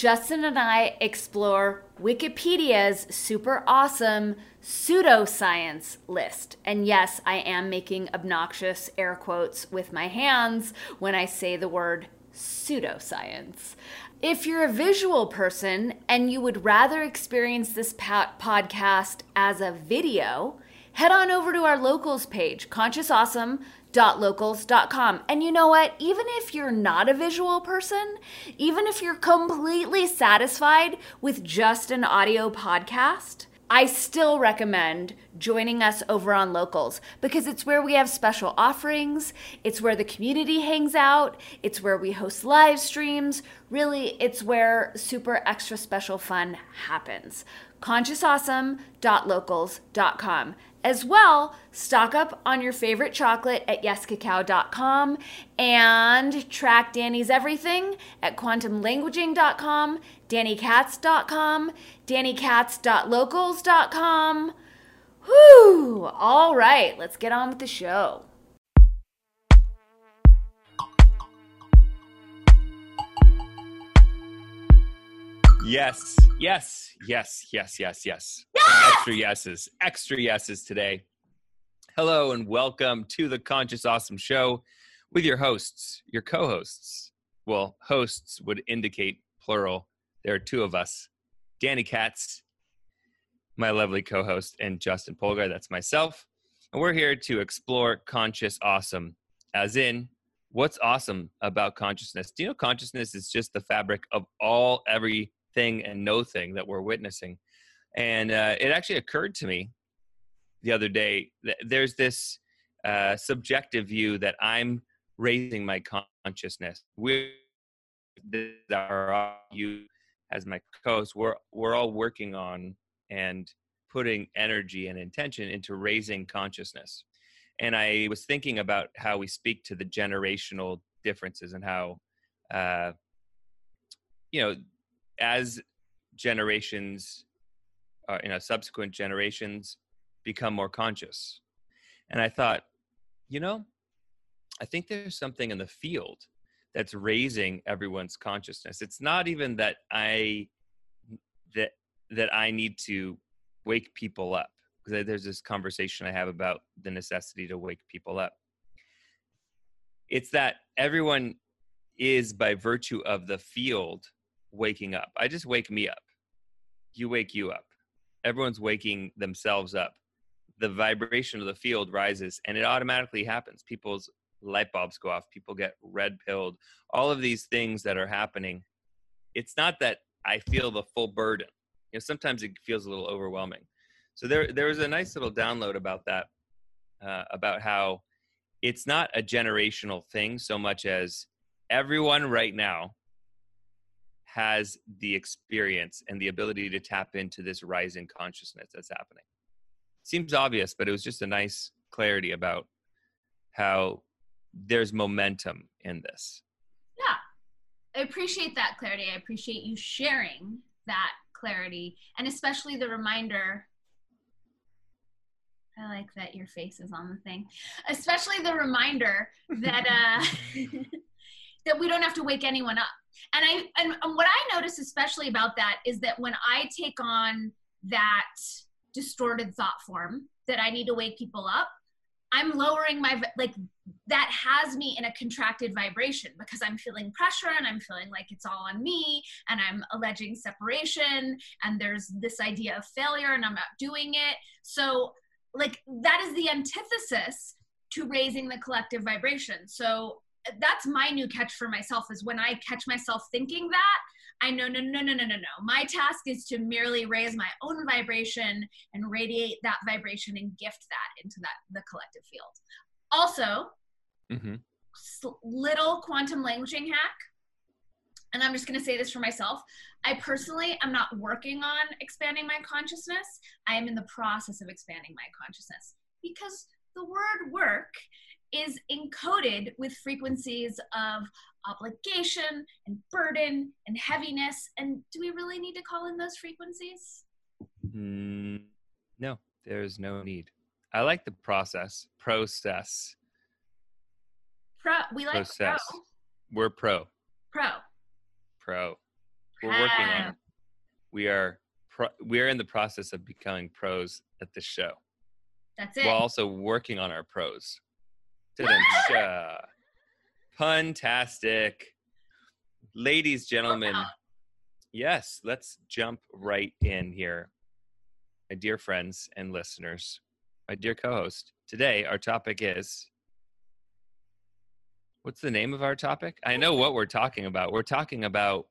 Justin and I explore Wikipedia's super awesome pseudoscience list. And yes, I am making obnoxious air quotes with my hands when I say the word pseudoscience. If you're a visual person and you would rather experience this podcast as a video, head on over to our locals page, Conscious Awesome locals.com. And you know what? Even if you're not a visual person, even if you're completely satisfied with just an audio podcast, I still recommend joining us over on Locals because it's where we have special offerings, it's where the community hangs out, it's where we host live streams. Really, it's where super extra special fun happens. ConsciousAwesome.locals.com. As well, stock up on your favorite chocolate at yescacao.com and track Danny's everything at quantumlanguaging.com, dannykatz.com, dannykatz.locals.com. Whew! All right, let's get on with the show. Yes, yes, yes, yes, yes, yes. Extra yeses, extra yeses today. Hello and welcome to the Conscious Awesome Show with your hosts, your co hosts. Well, hosts would indicate plural. There are two of us Danny Katz, my lovely co host, and Justin Polgar, that's myself. And we're here to explore conscious awesome, as in, what's awesome about consciousness? Do you know consciousness is just the fabric of all, every thing and no thing that we're witnessing. And uh, it actually occurred to me the other day that there's this uh, subjective view that I'm raising my consciousness. We're our you as my co-host, we're we're all working on and putting energy and intention into raising consciousness. And I was thinking about how we speak to the generational differences and how, uh, you know, as generations, uh, you know, subsequent generations become more conscious. And I thought, you know, I think there's something in the field that's raising everyone's consciousness. It's not even that I that that I need to wake people up because there's this conversation I have about the necessity to wake people up. It's that everyone is by virtue of the field waking up. I just wake me up. You wake you up. Everyone's waking themselves up. The vibration of the field rises and it automatically happens. People's light bulbs go off. People get red pilled. All of these things that are happening. It's not that I feel the full burden. You know, sometimes it feels a little overwhelming. So there, there was a nice little download about that, uh, about how it's not a generational thing so much as everyone right now has the experience and the ability to tap into this rising consciousness that's happening. Seems obvious, but it was just a nice clarity about how there's momentum in this. Yeah. I appreciate that clarity. I appreciate you sharing that clarity and especially the reminder I like that your face is on the thing. Especially the reminder that uh that we don't have to wake anyone up. And I and, and what I notice especially about that is that when I take on that distorted thought form that I need to wake people up, I'm lowering my like that has me in a contracted vibration because I'm feeling pressure and I'm feeling like it's all on me and I'm alleging separation and there's this idea of failure and I'm not doing it. So like that is the antithesis to raising the collective vibration. So that's my new catch for myself is when I catch myself thinking that, I know, no, no, no, no, no, no. My task is to merely raise my own vibration and radiate that vibration and gift that into that the collective field. Also, mm-hmm. little quantum languaging hack. And I'm just going to say this for myself. I personally am not working on expanding my consciousness. I am in the process of expanding my consciousness because the word work is encoded with frequencies of obligation and burden and heaviness. And do we really need to call in those frequencies? Mm, no, there's no need. I like the process, process. Pro, we like process. pro. We're pro. Pro. Pro. We're working on it. We are pro, we are in the process of becoming pros at the show. That's it. While also working on our pros. Fantastic. Ladies, gentlemen, yes, let's jump right in here. My dear friends and listeners, my dear co host, today our topic is what's the name of our topic? I know what we're talking about. We're talking about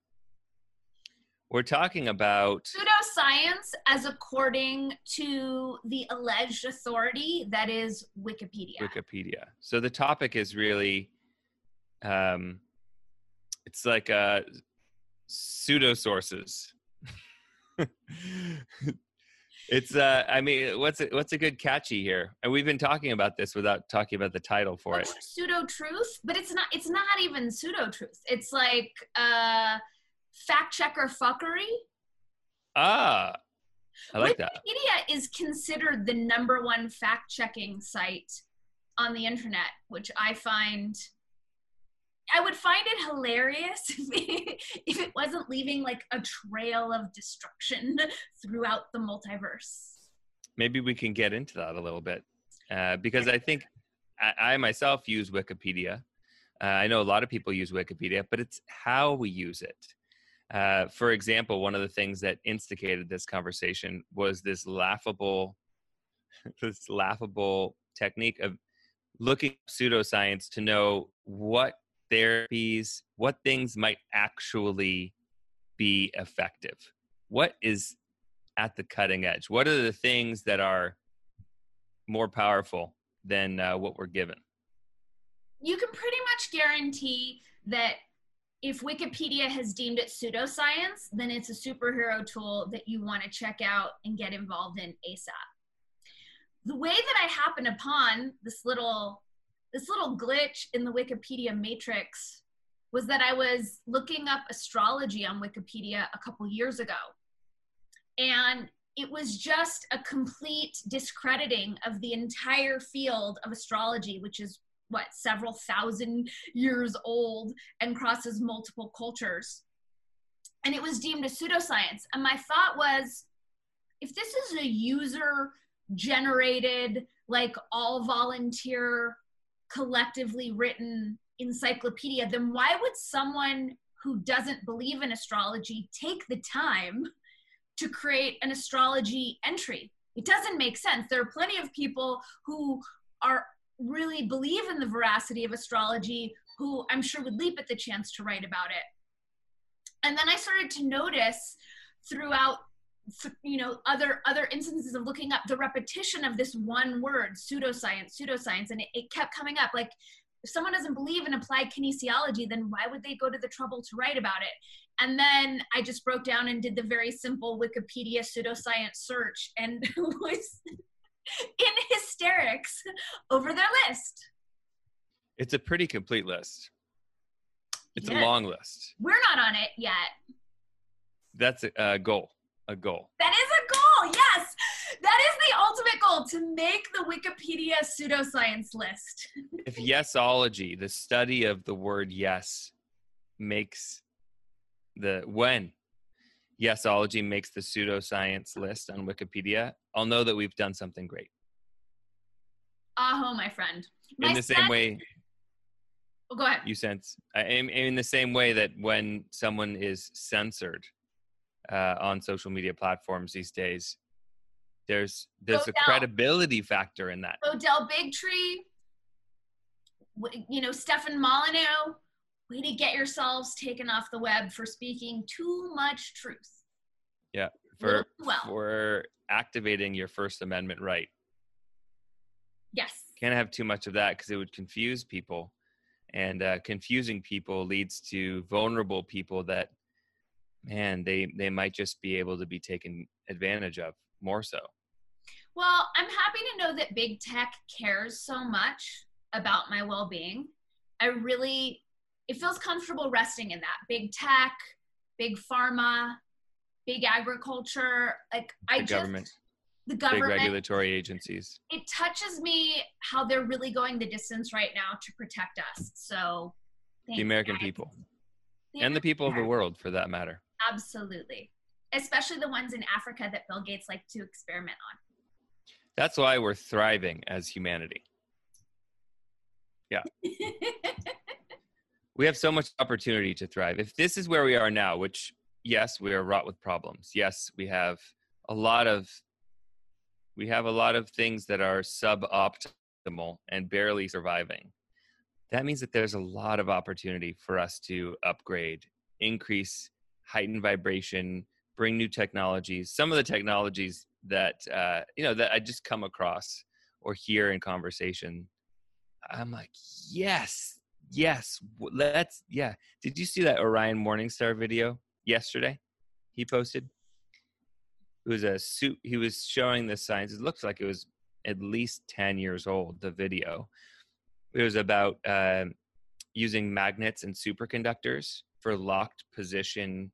we're talking about pseudoscience as according to the alleged authority that is Wikipedia. Wikipedia. So the topic is really, um, it's like uh, pseudo sources. it's uh i mean what's it what's a good catchy here and we've been talking about this without talking about the title for it pseudo truth but it's not it's not even pseudo truth it's like uh fact checker fuckery. Ah, I like Wikipedia that. Wikipedia is considered the number one fact checking site on the internet, which I find. I would find it hilarious if it, wasn't leaving like a trail of destruction throughout the multiverse. Maybe we can get into that a little bit uh, because I think I, I, myself use Wikipedia. Uh, I know a lot of people use Wikipedia, but it's how we use it. Uh, for example, one of the things that instigated this conversation was this laughable, this laughable technique of looking pseudoscience to know what therapies, what things might actually be effective. What is at the cutting edge? What are the things that are more powerful than uh, what we're given? You can pretty much guarantee that if Wikipedia has deemed it pseudoscience, then it's a superhero tool that you want to check out and get involved in ASAP. The way that I happened upon this little this little glitch in the Wikipedia matrix was that I was looking up astrology on Wikipedia a couple years ago. And it was just a complete discrediting of the entire field of astrology, which is what several thousand years old and crosses multiple cultures. And it was deemed a pseudoscience. And my thought was if this is a user generated like all volunteer collectively written encyclopedia then why would someone who doesn't believe in astrology take the time to create an astrology entry? It doesn't make sense. There are plenty of people who are really believe in the veracity of astrology who I'm sure would leap at the chance to write about it. And then I started to notice throughout you know other other instances of looking up the repetition of this one word pseudoscience pseudoscience and it, it kept coming up like if someone doesn't believe in applied kinesiology then why would they go to the trouble to write about it and then i just broke down and did the very simple wikipedia pseudoscience search and was in hysterics over their list. It's a pretty complete list. It's a long list. We're not on it yet. That's a, a goal. A goal. That is a goal. Yes. That is the ultimate goal to make the Wikipedia pseudoscience list. if yesology, the study of the word yes, makes the when Yesology makes the pseudoscience list on Wikipedia, I'll know that we've done something great. Aho, my friend. My in the same way Oh, go ahead. you sense I- in, in the same way that when someone is censored uh, on social media platforms these days there's there's a credibility factor in that Odell Bigtree, you know, Stefan Molyneux, way to get yourselves taken off the web for speaking too much truth. Yeah, for well. for activating your first amendment right Yes. can't have too much of that because it would confuse people and uh, confusing people leads to vulnerable people that man they they might just be able to be taken advantage of more so Well, I'm happy to know that big tech cares so much about my well being. I really, it feels comfortable resting in that. Big tech, big pharma, big agriculture. Like, I the just, government the big government, regulatory agencies it touches me how they're really going the distance right now to protect us. So, the american guys. people The and the people of the world for that matter Absolutely. Especially the ones in Africa that Bill Gates like to experiment on. that's why we're thriving as humanity we have so much opportunity to thrive. If this is where we are now, which yes, we are wrought with problems. Yes, we have a lot of we have a lot of things that are suboptimal and barely surviving. That means that there's a lot of opportunity for us to upgrade, increase heightened vibration, bring new technologies. Some of the technologies that uh, you know that I just come across or hear in conversation, I'm like, yes, yes let's yeah. Did you see that orion morningstar video yesterday? He posted? It was a suit he was showing the signs. It looks like it was at least 10 years old the video. It was about um, using magnets and superconductors for locked position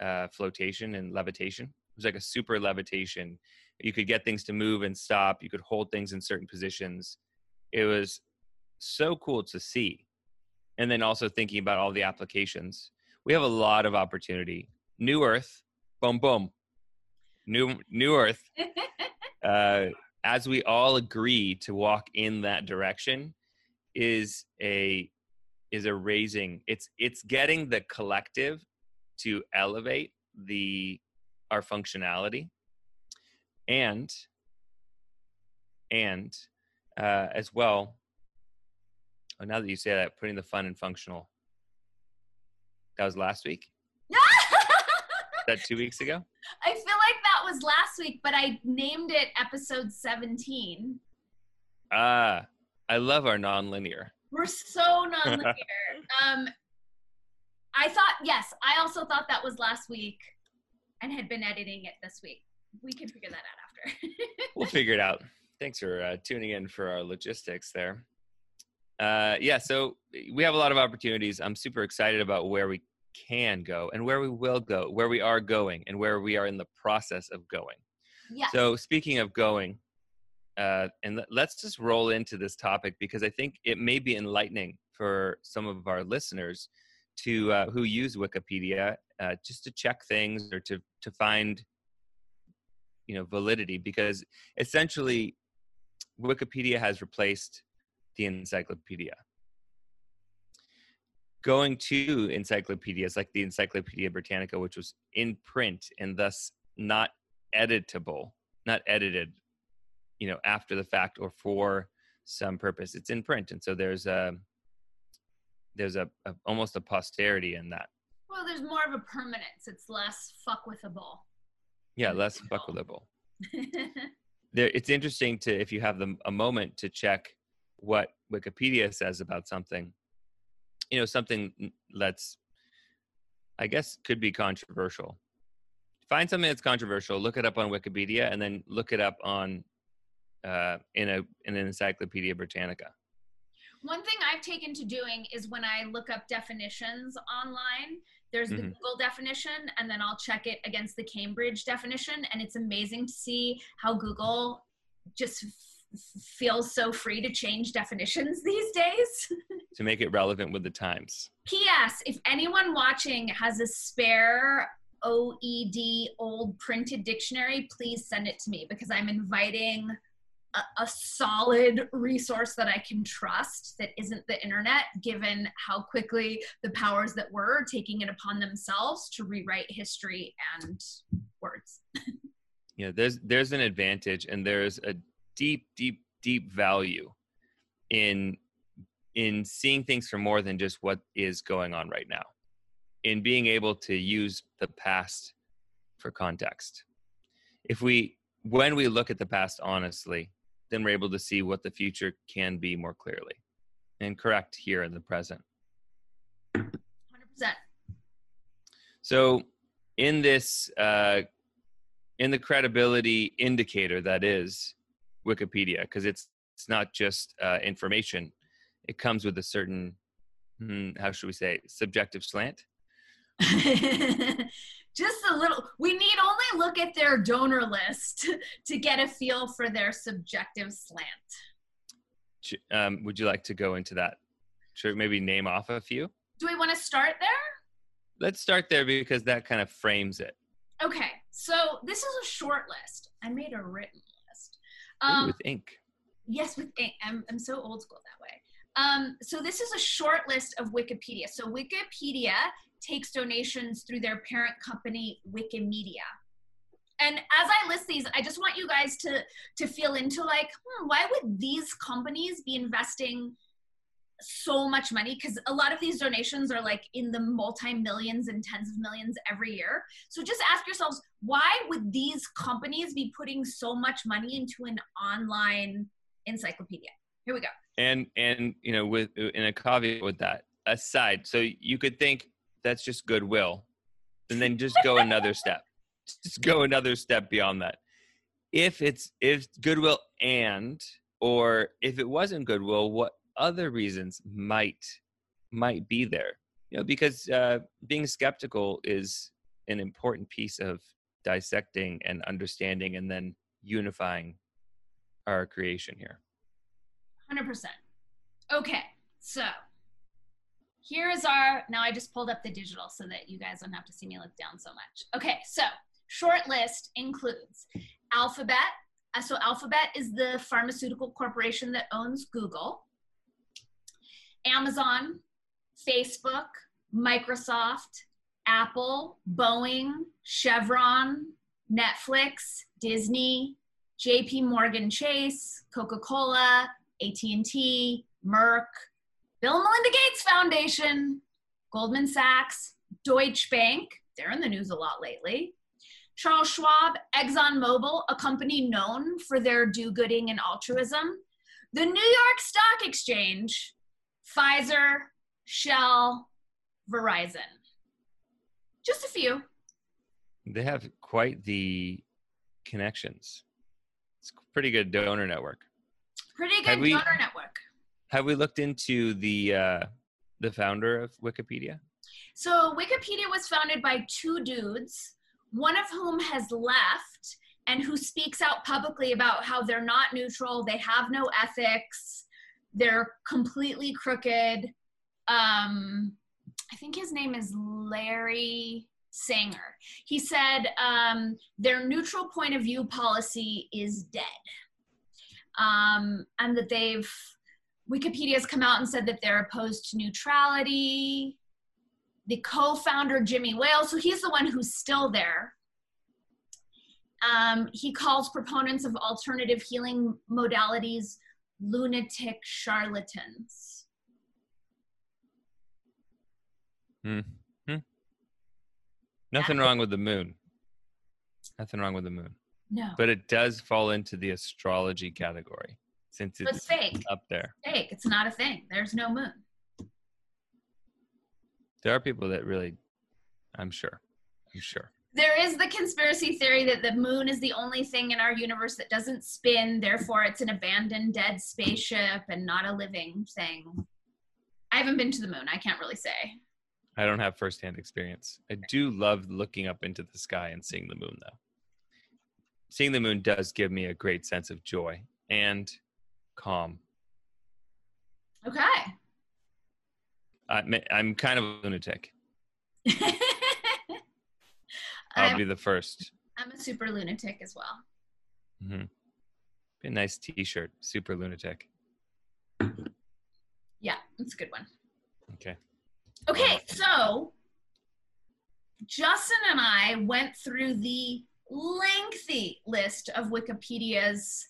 uh, flotation and levitation. It was like a super levitation. You could get things to move and stop. You could hold things in certain positions. It was so cool to see. And then also thinking about all the applications. We have a lot of opportunity. New Earth, boom, boom. New New Earth. Uh, as we all agree to walk in that direction, is a is a raising. It's it's getting the collective to elevate the our functionality, and and uh, as well Oh, now that you say that, putting the fun and functional. That was last week. Is that two weeks ago. I feel like that was last week, but I named it episode 17. Ah, I love our nonlinear. We're so nonlinear. um, I thought, yes, I also thought that was last week and had been editing it this week. We can figure that out after. We'll figure it out. Thanks for uh, tuning in for our logistics there. Uh, yeah, so we have a lot of opportunities. I'm super excited about where we can go and where we will go, where we are going, and where we are in the process of going. yeah. So speaking of going, uh, and let- let's just roll into this topic because I think it may be enlightening for some of our listeners to uh, who use Wikipedia uh, just to check things or to to find you know validity because essentially Wikipedia has replaced the encyclopedia. Going to encyclopedias like the Encyclopedia Britannica, which was in print and thus not editable, not edited, you know, after the fact or for some purpose. It's in print, and so there's a there's a, a almost a posterity in that. well, there's more of a permanence. It's less fuck with a ball. Yeah, less fuck buckleable. There, it's interesting to if you have the, a moment to check what Wikipedia says about something. You know, something that's, I guess, could be controversial. Find something that's controversial, look it up on Wikipedia, and then look it up on uh, in a in an Encyclopedia Britannica. One thing I've taken to doing is when I look up definitions online, there's the Mhm. Google definition, and then I'll check it against the Cambridge definition. And it's amazing to see how Google just f- feels so free to change definitions these days. to make it relevant with the times. P.S. If anyone watching has a spare OED old printed dictionary, please send it to me because I'm inviting a, a solid resource that I can trust that isn't the internet, given how quickly the powers that were taking it upon themselves to rewrite history and words. yeah, there's there's an advantage and there's a deep, deep, deep value in in seeing things for more than just what is going on right now in being able to use the past for context. If we when we look at the past honestly then we're able to see what the future can be more clearly and correct here in the present. 100% so in this uh in the credibility indicator that is wikipedia because it's it's not just uh, information. It comes with a certain hmm, how should we say subjective slant. Just a little we need only look at their donor list to get a feel for their subjective slant. Um, would you like to go into that? Should maybe name off a few? Do we want to start there? Let's start there because that kind of frames it. Okay so this is a short list. I made a written um, Ooh, with ink. Yes with ink. I'm, I'm so old school that way. Um, so this is a short list of wikipedia. So wikipedia takes donations through their parent company, Wikimedia. And as I list these, I just want you guys to to feel into like, hmm, why would these companies be investing so much money? Because a lot of these donations are like in the multi millions and tens of millions every year. So just ask yourselves, why would these companies be putting so much money into an online encyclopedia? Here we go. And and you know, with in a caveat with that aside, so you could think that's just goodwill and then just go another step just go another step beyond that if it's if goodwill and or if it wasn't goodwill what other reasons might might be there you know because uh, being skeptical is an important piece of dissecting and understanding and then unifying our creation here 100% okay so here is our, now I just pulled up the digital so that you guys don't have to see me look down so much. Okay, so short list includes Alphabet. Uh, so Alphabet is the pharmaceutical corporation that owns Google, Amazon, Facebook, Microsoft, Apple, Boeing, Chevron, Netflix, Disney, JP Morgan Chase, Coca-Cola, AT&T, Merck, Bill and Melinda Gates Foundation, Goldman Sachs, Deutsche Bank, they're in the news a lot lately. Charles Schwab, ExxonMobil, a company known for their do gooding and altruism. The New York Stock Exchange, Pfizer, Shell, Verizon. Just a few. They have quite the connections. It's a pretty good donor network. Pretty good we, donor network. Have we looked into the uh, the founder of Wikipedia? So Wikipedia was founded by two dudes, one of whom has left and who speaks out publicly about how they're not neutral, they have no ethics, they're completely crooked. Um, I think his name is Larry Sanger. He said um, their neutral point of view policy is dead, um, and that they've Wikipedia's come out and said that they're opposed to neutrality. The co founder, Jimmy Wales, so he's the one who's still there. Um, he calls proponents of alternative healing modalities lunatic charlatans. Hmm. hmm. Nothing yeah. wrong with the moon. Nothing wrong with the moon. No. But it does fall into the astrology category since it's, it's fake. up there. fake. It's not a thing. There's no moon. There are people that really, I'm sure. I'm sure. There is the conspiracy theory that the moon is the only thing in our universe that doesn't spin, therefore, it's an abandoned, dead spaceship and not a living thing. I haven't been to the moon. I can't really say. I don't have firsthand experience. I do love looking up into the sky and seeing the moon, though. Seeing the moon does give me a great sense of joy and calm. Okay. I'm, I'm kind of a lunatic. I'll be the first. I'm a super lunatic as well. Mm-hmm. Be a nice T-shirt. Super lunatic. Yeah, it's a good one. Okay. Okay, so Justin and I went through the lengthy list of Wikipedia's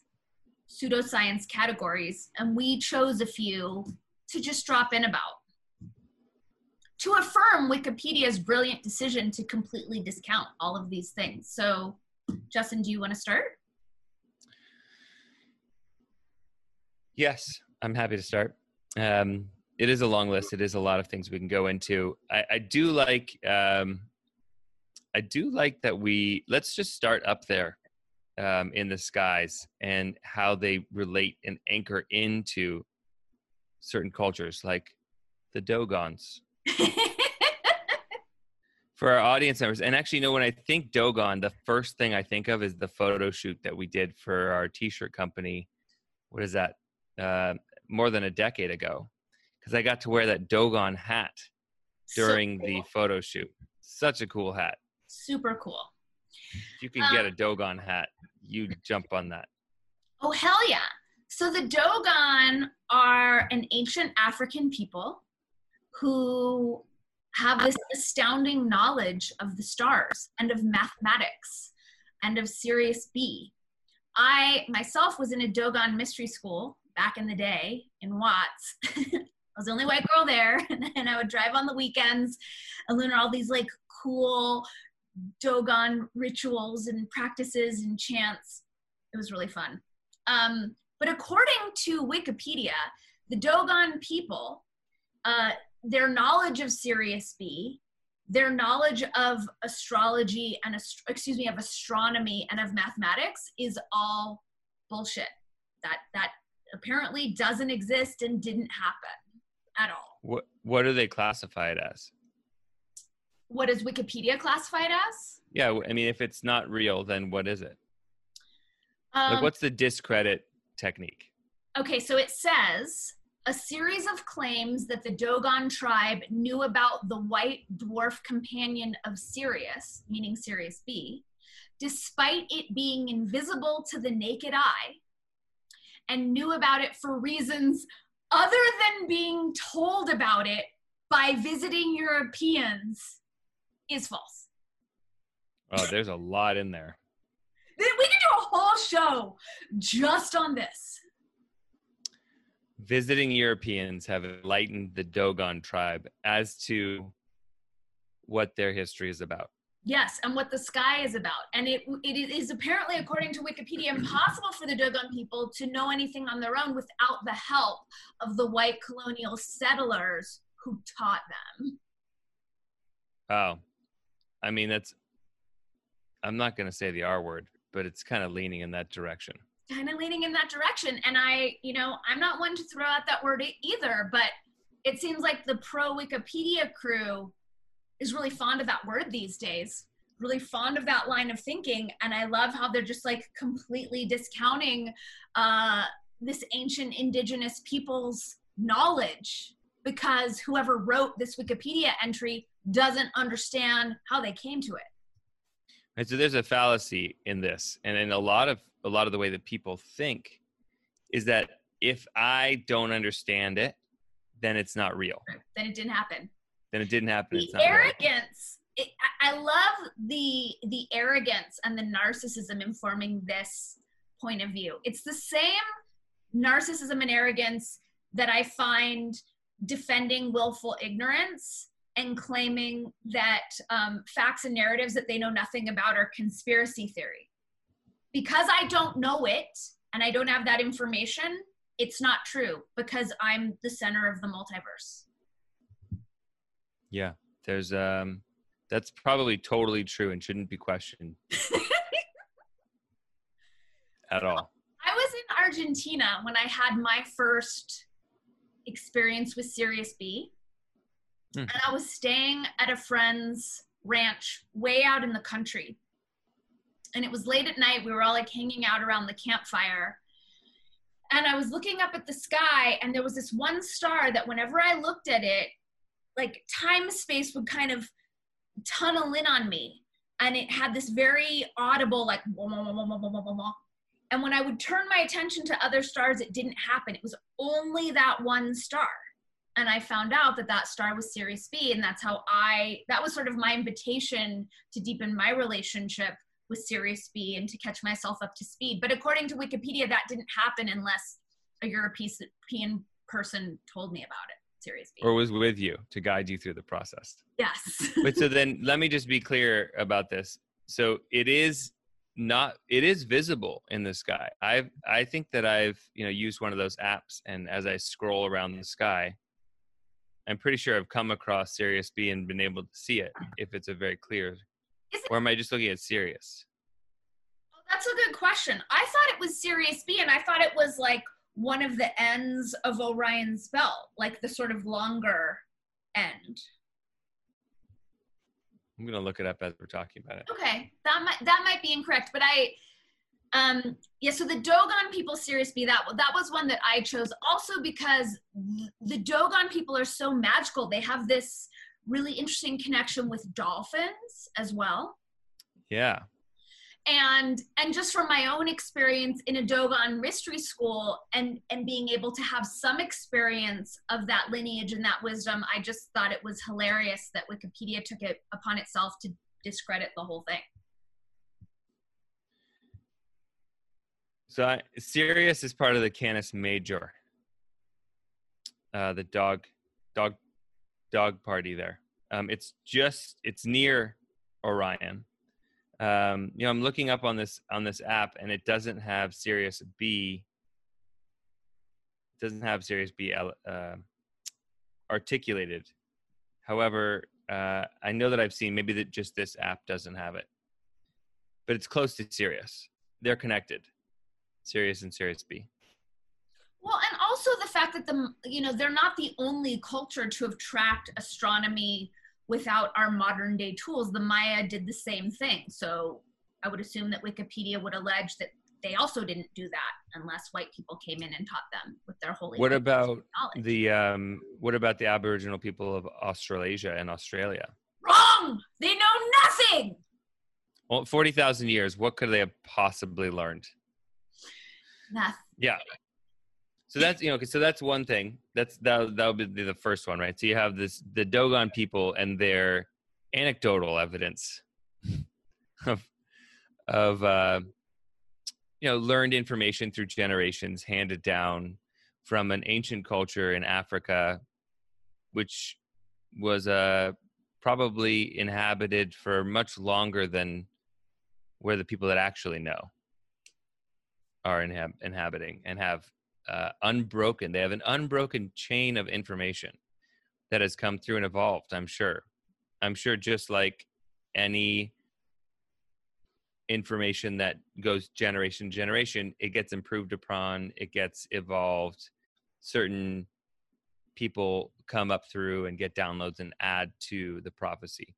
pseudoscience categories, and we chose a few to just drop in about. To affirm Wikipedia's brilliant decision to completely discount all of these things. So, Justin, do you want to start? Yes, I'm happy to start. Um, it is a long list. It is a lot of things we can go into. I, I do like. Um, I do like that we let's just start up there um, in the skies and how they relate and anchor into certain cultures, like the Dogons. For our audience members, and actually, you know, when I think Dogon, the first thing I think of is the photo shoot that we did for our T-shirt company. What is that? Uh, more than a decade ago, because I got to wear that Dogon hat during So the photo shoot. Such a cool hat. super cool. If you can get a Dogon hat, you jump on that. Oh, hell yeah. So the Dogon are an ancient African people who have this astounding knowledge of the stars and of mathematics and of Sirius B. I myself was in a Dogon mystery school back in the day in Watts. I was the only white girl there, and I would drive on the weekends and learn all these like cool Dogon rituals and practices and chants. It was really fun. Um, but according to Wikipedia, the Dogon people, uh, their knowledge of Sirius B, their knowledge of astrology and ast- excuse me of astronomy and of mathematics is all bullshit. That that apparently doesn't exist and didn't happen at all. What what do they classified as? What is Wikipedia classified as? Yeah, I mean, if it's not real, then what is it? Um, Like, what's the discredit technique? Okay, so it says a series of claims that the Dogon tribe knew about the white dwarf companion of Sirius, meaning Sirius B, despite it being invisible to the naked eye, and knew about it for reasons other than being told about it by visiting Europeans, is false. Oh, there's a lot in there. We could do a whole show just on this. Visiting Europeans have enlightened the Dogon tribe as to what their history is about. Yes, and what the sky is about. And it, it is apparently, according to Wikipedia, impossible for the Dogon people to know anything on their own without the help of the white colonial settlers who taught them. Oh, I mean, that's. I'm not going to say the R word, but it's kind of leaning in that direction. Kind of leaning in that direction. And I, you know, I'm not one to throw out that word either, but it seems like the pro Wikipedia crew is really fond of that word these days, really fond of that line of thinking. And I love how they're just like completely discounting uh, this ancient indigenous people's knowledge because whoever wrote this Wikipedia entry doesn't understand how they came to it. Right, so there's a fallacy in this, and in a lot of a lot of the way that people think is that if I don't understand it, then it's not real. Then it didn't happen. Then it didn't happen. It's the arrogance it, I- I love the the arrogance and the narcissism informing this point of view it's the same narcissism and arrogance that i find defending willful ignorance and claiming that um, facts and narratives that they know nothing about are conspiracy theory because i don't know it and i don't have that information it's not true because i'm the center of the multiverse Yeah, there's um, that's probably totally true and shouldn't be questioned at all. I was in Argentina when I had my first experience with Sirius B. Mm. And I was staying at a friend's ranch way out in the country. And it was late at night. We were all like hanging out around the campfire. And I was looking up at the sky, and there was this one star that whenever I looked at it, like time space would kind of tunnel in on me. And it had this very audible, like, wah, wah, wah, and when I would turn my attention to other stars, it didn't happen. It was only that one star. And I found out that that star was Sirius B. And that's how I, that was sort of my invitation to deepen my relationship with Sirius B and to catch myself up to speed. But according to Wikipedia, that didn't happen unless a European person told me about it. Sirius B. Or was with you to guide you through the process. Yes. but so then let me just be clear about this. So it is not it is visible in the sky. I've I think that I've, you know, used one of those apps and as I scroll around the sky, I'm pretty sure I've come across Sirius B and been able to see it if it's a very clear or am I just looking at Sirius? Oh, that's a good question. I thought it was Sirius B and I thought it was like one of the ends of Orion's belt, like the sort of longer end. I'm gonna look it up as we're talking about it. Okay, that might that might be incorrect, but I, um, yeah. So the Dogon people, Sirius B, that that was one that I chose also because the Dogon people are so magical. They have this really interesting connection with dolphins as well. Yeah, and and just from my own experience in a dogon mystery school and and being able to have some experience of that lineage and that wisdom i just thought it was hilarious that wikipedia took it upon itself to discredit the whole thing so I, sirius is part of the canis major uh, the dog dog dog party there um, it's just it's near orion um, you know, I'm looking up on this on this app, and it doesn't have Sirius B. Doesn't have Sirius B uh, articulated. However, uh, I know that I've seen maybe that just this app doesn't have it, but it's close to Sirius. They're connected, Sirius and Sirius B. Well, and also the fact that the you know they're not the only culture to have tracked astronomy without our modern day tools. The Maya did the same thing. So I would assume that Wikipedia would allege that they also didn't do that unless white people came in and taught them with their holy. What about the um, what about the Aboriginal people of Australasia and Australia? Wrong. They know nothing. Well, forty thousand years. What could they have possibly learned? Nothing. Yeah, so that's you know so that's one thing. That's that that would be the first one right? So you have this the dogon people and their anecdotal evidence of of uh you know learned information through generations handed down from an ancient culture in africa which was uh probably inhabited for much longer than where the people that actually know are inhab- inhabiting and have uh, unbroken. They have an unbroken chain of information that has come through and evolved. I'm sure. I'm sure just like any information that goes generation to generation, it gets improved upon, it gets evolved. Certain people come up through and get downloads and add to the prophecy.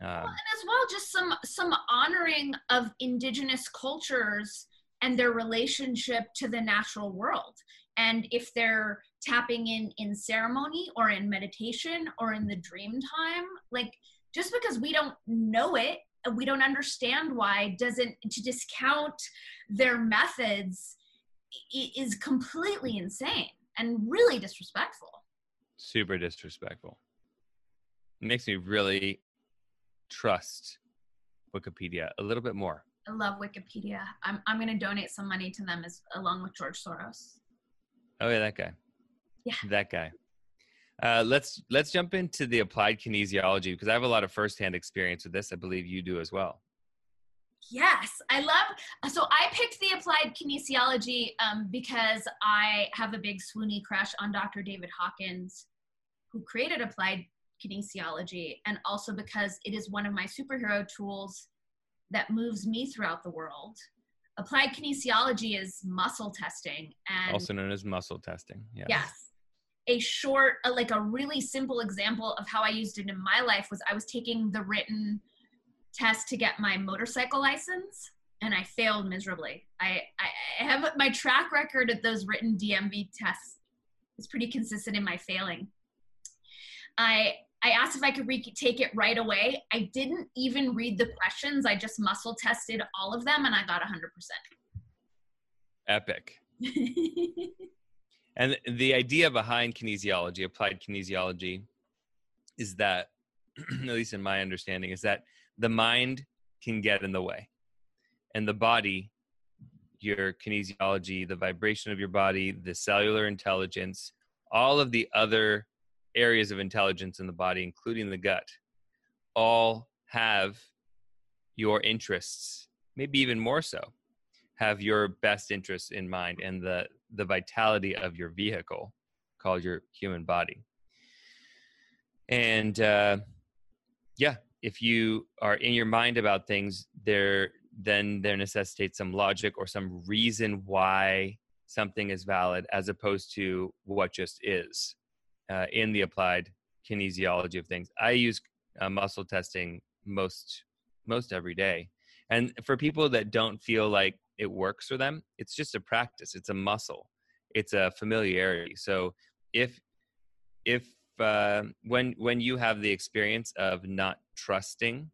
Um, well, and as well, just some some honoring of indigenous cultures and their relationship to the natural world. And if they're tapping in in ceremony or in meditation or in the dream time like just because we don't know it we don't understand why doesn't to discount their methods is completely insane and really disrespectful. Super disrespectful. It makes me really trust wikipedia a little bit more I love Wikipedia. I'm I'm gonna donate some money to them as along with George Soros. Oh yeah, that guy. Yeah. That guy. Uh, let's let's jump into the applied kinesiology because I have a lot of firsthand experience with this. I believe you do as well. Yes, I love. So I picked the applied kinesiology um, because I have a big swoony crush on Dr. David Hawkins, who created applied kinesiology, and also because it is one of my superhero tools that moves me throughout the world. Applied kinesiology is muscle testing and also known as muscle testing. Yes. yes. A short, a, like a really simple example of how I used it in my life was I was taking the written test to get my motorcycle license and I failed miserably. I, I have my track record at those written DMV tests is pretty consistent in my failing. I I asked if I could retake it right away. I didn't even read the questions. I just muscle tested all of them and I got 100%. epic. and the idea behind kinesiology, applied kinesiology, is that, at least in my understanding, is that the mind can get in the way, and the body, your kinesiology, the vibration of your body, the cellular intelligence, all of the other areas of intelligence in the body, including the gut, all have your interests, maybe even more so, have your best interests in mind and the the vitality of your vehicle called your human body. And uh, yeah, if you are in your mind about things, there then there necessitates some logic or some reason why something is valid as opposed to what just is uh, in the applied kinesiology of things. I use uh, muscle testing most most every day, and for people that don't feel like it works for them, it's just a practice. It's a muscle. It's a familiarity. So if if uh, when when you have the experience of not trusting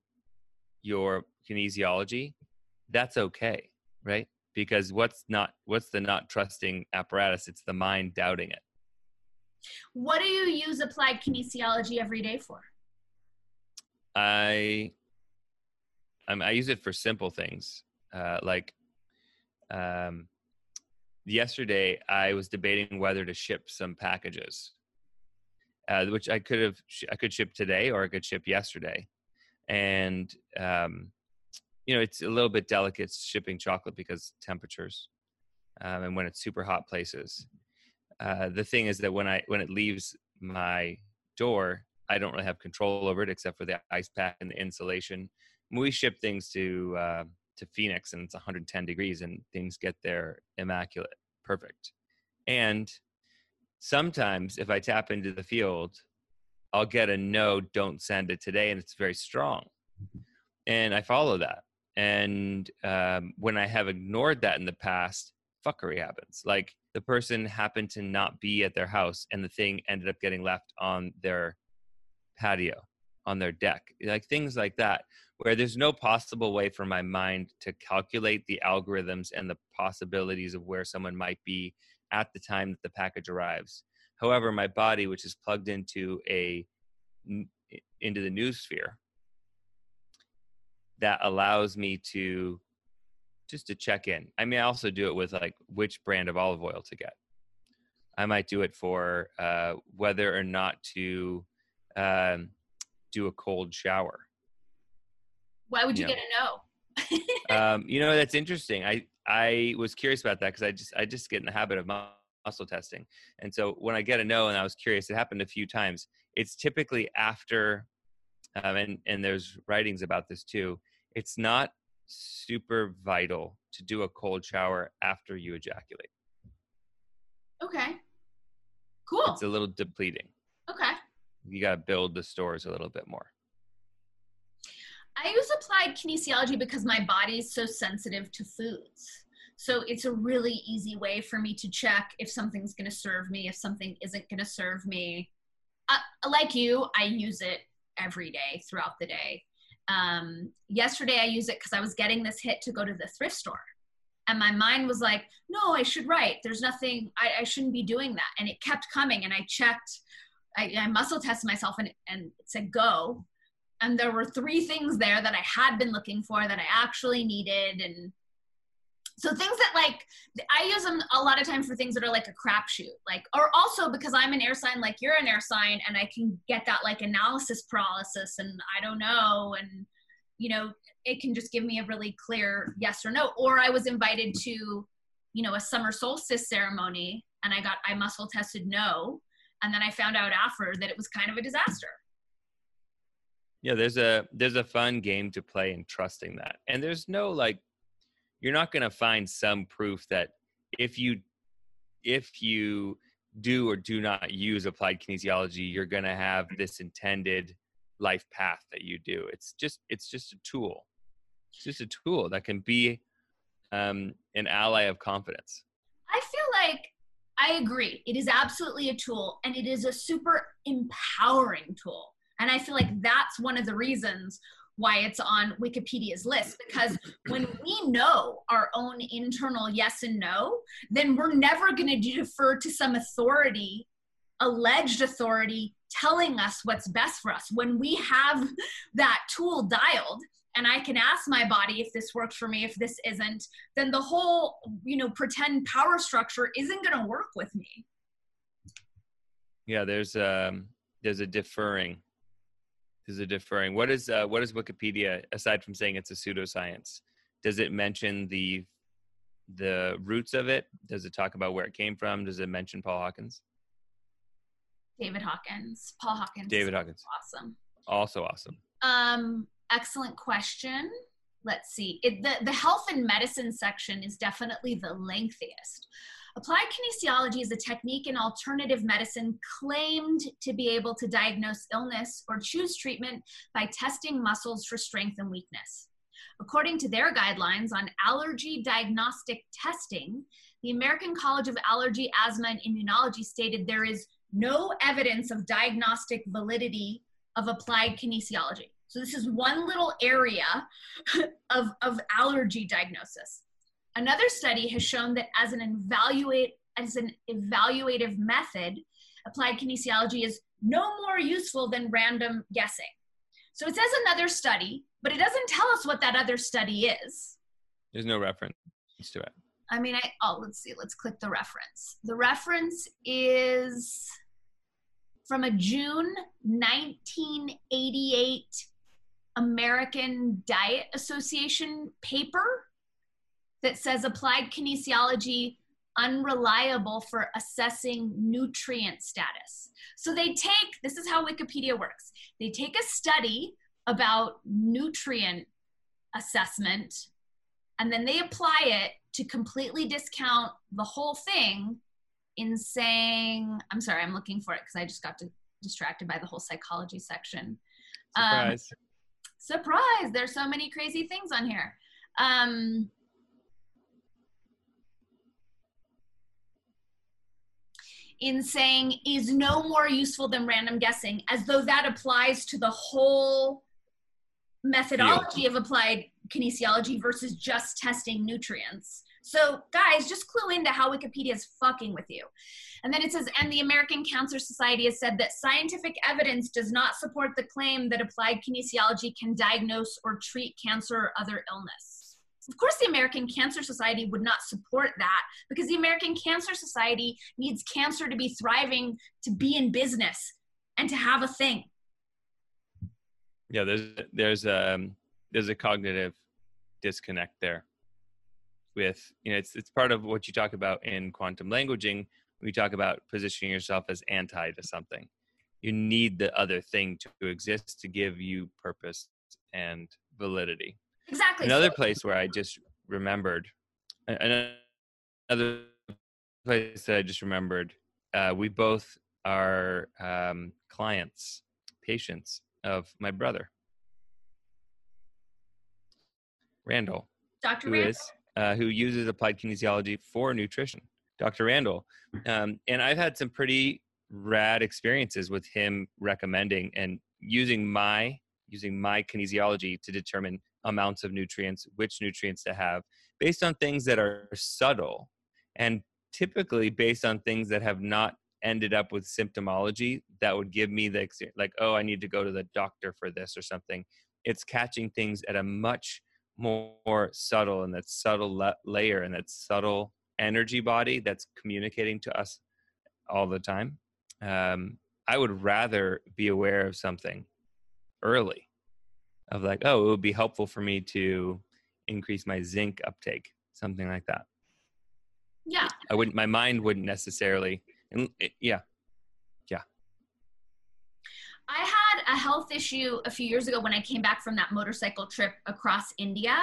your kinesiology, that's okay, right? Because what's not what's the not trusting apparatus? It's the mind doubting it. What do you use applied kinesiology every day for? I um, I use it for simple things uh, like um, yesterday I was debating whether to ship some packages, uh, which I could have I could ship today or I could ship yesterday, and um, you know it's a little bit delicate shipping chocolate because temperatures, um, and when it's super hot places. Uh, the thing is that when I when it leaves my door, I don't really have control over it except for the ice pack and the insulation. We ship things to uh, to Phoenix and it's 110 degrees and things get there immaculate, perfect. And sometimes if I tap into the field, I'll get a no, don't send it today, and it's very strong. And I follow that. And um, when I have ignored that in the past, fuckery happens. Like the person happened to not be at their house, and the thing ended up getting left on their patio, on their deck, like things like that where there's no possible way for my mind to calculate the algorithms and the possibilities of where someone might be at the time that the package arrives. However, my body, which is plugged into a into the noosphere, that allows me to just to check in. I mean, I also do it with like which brand of olive oil to get. I might do it for uh, whether or not to um, do a cold shower why would you yeah. get a no? um, you know, that's interesting. I I was curious about that because I just I just get in the habit of muscle testing, and so when I get a no, and I was curious, it happened a few times. It's typically after, um, and and there's writings about this too. It's not super vital to do a cold shower after you ejaculate. Okay. Cool. It's a little depleting. Okay. You got to build the stores a little bit more. I use applied kinesiology because my body is so sensitive to foods. So it's a really easy way for me to check if something's going to serve me, if something isn't going to serve me. Uh, like you, I use it every day throughout the day. Um, yesterday, I used it because I was getting this hit to go to the thrift store. And my mind was like, no, I should write. There's nothing, I, I shouldn't be doing that. And it kept coming. And I checked, I, I muscle tested myself and, and it said go and there were three things there that I had been looking for that I actually needed and so things that like I use them a lot of times for things that are like a crapshoot, like or also because I'm an air sign, like you're an air sign, and I can get that like analysis paralysis, and I don't know, and you know it can just give me a really clear yes or no. Or I was invited to, you know, a summer solstice ceremony, and I got I muscle tested no, and then I found out after that it was kind of a disaster yeah there's a there's a fun game to play in trusting that and there's no like you're not going to find some proof that if you if you do or do not use applied kinesiology you're going to have this intended life path that you do. It's just it's just a tool. It's just a tool that can be um, an ally of confidence. I feel like i agree. It is absolutely a tool and it is a super empowering tool. And I feel like that's one of the reasons why it's on Wikipedia's list because when we know our own internal yes and no, then we're never going to defer to some authority, alleged authority, telling us what's best for us. When we have that tool dialed, and I can ask my body if this works for me, if this isn't, then the whole, you know, pretend power structure isn't going to work with me. Yeah, there's um there's a deferring. There's a deferring. What is uh, what is Wikipedia aside from saying it's a pseudoscience? Does it mention the the roots of it? Does it talk about where it came from? Does it mention Paul Hawkins? David Hawkins, Paul Hawkins. David Hawkins. Awesome. Also awesome. Um, excellent question. Let's see. It, the, the health and medicine section is definitely the lengthiest. Applied kinesiology is a technique in alternative medicine claimed to be able to diagnose illness or choose treatment by testing muscles for strength and weakness. According to their guidelines on allergy diagnostic testing, the American College of Allergy, Asthma, and Immunology stated there is no evidence of diagnostic validity of applied kinesiology. So this is one little area of, of allergy diagnosis. Another study has shown that as an evaluate as an evaluative method, applied kinesiology is no more useful than random guessing. So it says another study, but it doesn't tell us what that other study is. There's no reference to it. I mean, I oh, let's see. Let's click the reference. The reference is from a June 1988 American Diet Association paper that says applied kinesiology unreliable for assessing nutrient status. So they take, this is how Wikipedia works. They take a study about nutrient assessment and then they apply it to completely discount the whole thing in saying, I'm sorry, I'm looking for it because I just got distracted by the whole psychology section. Surprise. Um, surprise. There's so many crazy things on here. Um, in saying is no more useful than random guessing, as though that applies to the whole methodology of applied kinesiology versus just testing nutrients. So, guys, just clue into how Wikipedia is fucking with you. And then it says, and the American Cancer Society has said that scientific evidence does not support the claim that applied kinesiology can diagnose or treat cancer or other illness. Of course, the American Cancer Society would not support that because the American Cancer Society needs cancer to be thriving, to be in business, and to have a thing. Yeah, there's there's um, there's a cognitive disconnect there. With you know, it's it's part of what you talk about in quantum languaging. We talk about positioning yourself as anti to something. You need the other thing to exist to give you purpose and validity. Exactly. Another place where I just remembered, another place that I just remembered, uh, we both are um, clients, patients of my brother, Randall. Dr. Who Randall? Is, uh, who uses applied kinesiology for nutrition. Dr. Randall. Um, and I've had some pretty rad experiences with him recommending and using my using my kinesiology to determine amounts of nutrients, which nutrients to have, based on things that are subtle and typically based on things that have not ended up with symptomology that would give me the like oh i need to go to the doctor for this or something. It's catching things at a much more subtle and that subtle la- layer and that subtle energy body that's communicating to us all the time. Um, i would rather be aware of something early of like, oh, it would be helpful for me to increase my zinc uptake, something like that. Yeah. I wouldn't, my mind wouldn't necessarily, and it, yeah. Yeah. I had a health issue a few years ago when I came back from that motorcycle trip across India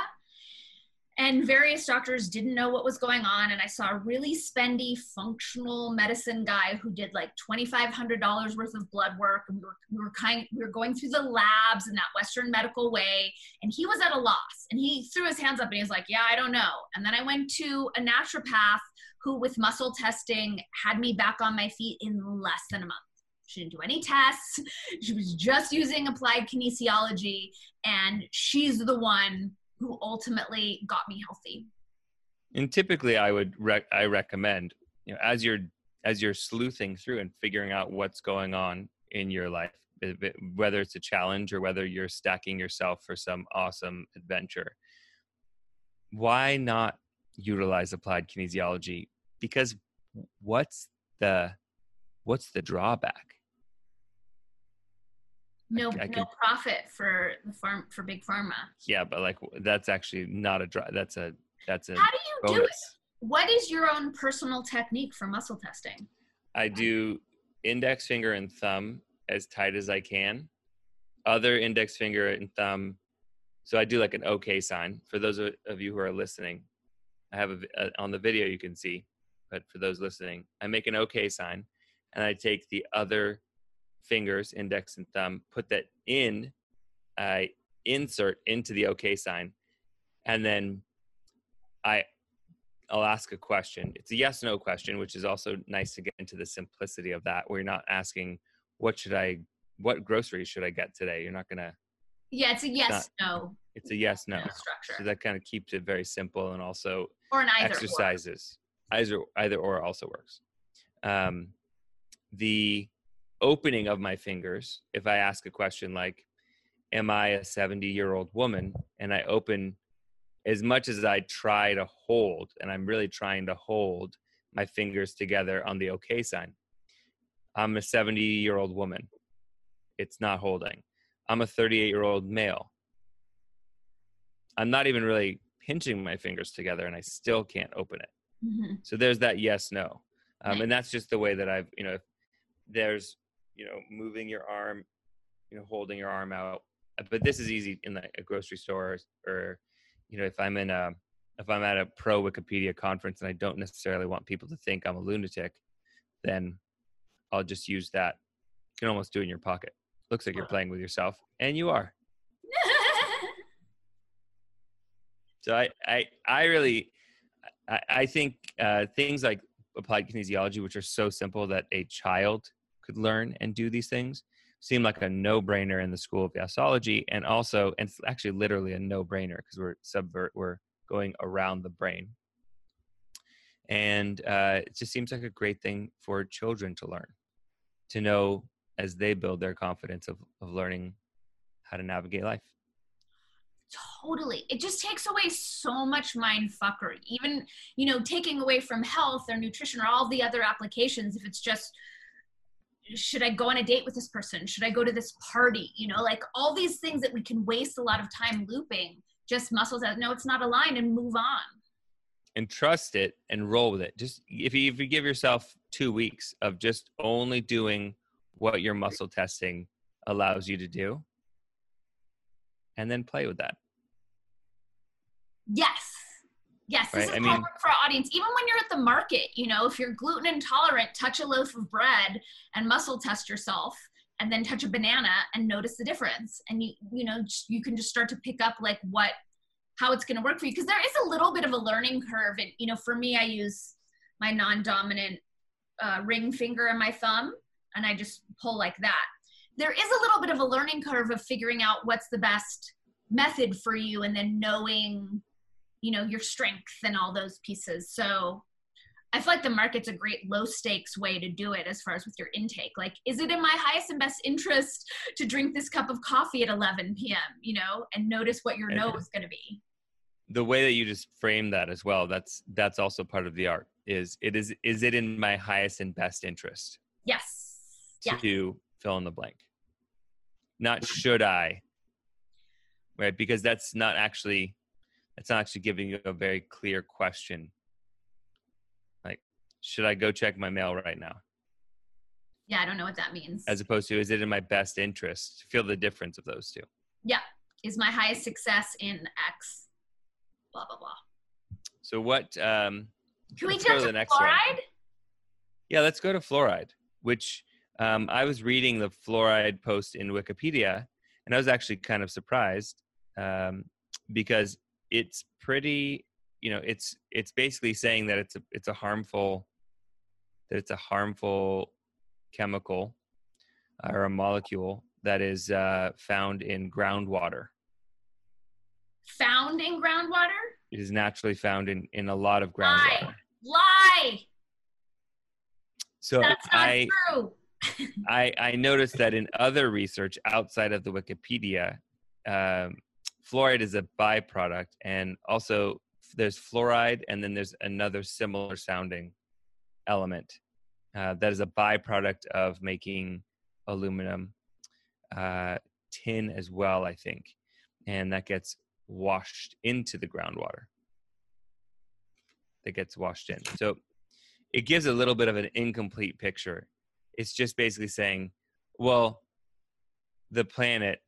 and various doctors didn't know what was going on. And i saw a really spendy functional medicine guy who did like $2500 worth of blood work. And we were, we were kind we were going through the labs in that western medical way. And he was at a loss. And he threw his hands up and he was like yeah i don't know. And then i went to a naturopath who with muscle testing had me back on my feet in less than a month. She didn't do any tests. She was just using applied kinesiology, and she's the one who ultimately got me healthy. And typically, I would rec- I recommend you know as you're as you're sleuthing through and figuring out what's going on in your life, eh, eh, whether it's a challenge or whether you're stacking yourself for some awesome adventure. Why not utilize applied kinesiology? Because what's the what's the drawback? No, I, I no could, profit for the farm for big pharma. Yeah, but like that's actually not a draw. That's a that's a. How do you bonus. do it? What is your own personal technique for muscle testing? I do index finger and thumb as tight as I can. Other index finger and thumb. So I do like an OK sign. For those of you who are listening, I have a, a, uh, on the video you can see, but for those listening, I make an OK sign, and I take the other fingers, index and thumb, put that in, I insert into the OK sign, and then I I'll ask a question. It's a yes no question, which is also nice to get into the simplicity of that, where you're not asking what should I what groceries should I get today? You're not gonna Yeah, it's a yes not, no. It's a yes no. Structure. So that kind of keeps it very simple and also or an either exercises. Or. Either either or also works. Um the opening of my fingers, if I ask a question like, Am I a 70 year old woman? And I open as much as I try to hold, and I'm really trying to hold my fingers together on the OK sign. I'm a 70 year old woman. It's not holding. I'm a 38 year old male. I'm not even really pinching my fingers together and I still can't open it. Mm-hmm. So there's that yes, no. Um, and that's just the way that I've, you know, there's, you know, moving your arm, you know, holding your arm out. But this is easy in the, a grocery store or, or you know, if I'm in a, if I'm at a pro Wikipedia conference and I don't necessarily want people to think I'm a lunatic, then I'll just use that. You can almost do it in your pocket. Looks like you're playing with yourself, and you are. so I, I, I really, I, I think uh, things like applied kinesiology, which are so simple that a child could learn and do these things, seem like a no-brainer in the school of yesology and also and it's actually literally a no-brainer because we're subvert we're going around the brain. And uh, it just seems like a great thing for children to learn to know as they build their confidence of, of learning how to navigate life. Totally. It just takes away so much mind fuckery. Even you know taking away from health or nutrition or all the other applications if it's just should I go on a date with this person? Should I go to this party? You know, like all these things that we can waste a lot of time looping, just muscles that no, it's not aligned and move on. And trust it and roll with it. Just if you, if you give yourself two weeks of just only doing what your muscle testing allows you to do, and then play with that. Yes. Yes, this right? is I mean, for our audience. Even when you're at the market, you know, if you're gluten intolerant, touch a loaf of bread and muscle test yourself and then touch a banana and notice the difference. And you, you know, you can just start to pick up like what, how it's going to work for you. Cause there is a little bit of a learning curve. And, you know, for me, I use my non-dominant uh, ring finger and my thumb and I just pull like that. There is a little bit of a learning curve of figuring out what's the best method for you and then knowing you know your strength and all those pieces. So i feel like the market's a great low stakes way to do it as far as with your intake. Like is it in my highest and best interest to drink this cup of coffee at 11 p.m you know and notice what your no is going to be? the way that you just frame that as well that's that's also part of the art is it is is it in my highest and best interest yes. to yeah. fill in the blank? Not should i right? Because that's not actually it's not actually giving you a very clear question. Like should i go check my mail right now? Yeah i don't know what that means. As opposed to is it in my best interest? Feel the difference of those two. Yeah. Is my highest success in x? Blah blah blah. So what um can we go to the next fluoride? One. yeah let's go to fluoride which um, i was reading the fluoride post in wikipedia and i was actually kind of surprised um, because it's pretty you know it's it's basically saying that it's a it's a harmful that it's a harmful chemical or a molecule that is uh, found in groundwater. Found in groundwater? It is naturally found in, in a lot of Lie. groundwater. Lie. So That's not I, true. I I noticed that in other research outside of the Wikipedia, um, fluoride is a byproduct, and also there's fluoride, and then there's another similar sounding element uh, that is a byproduct of making aluminum, uh, tin as well, I think, and that gets washed into the groundwater. That gets washed in. So it gives a little bit of an incomplete picture. It's just basically saying, well, the planet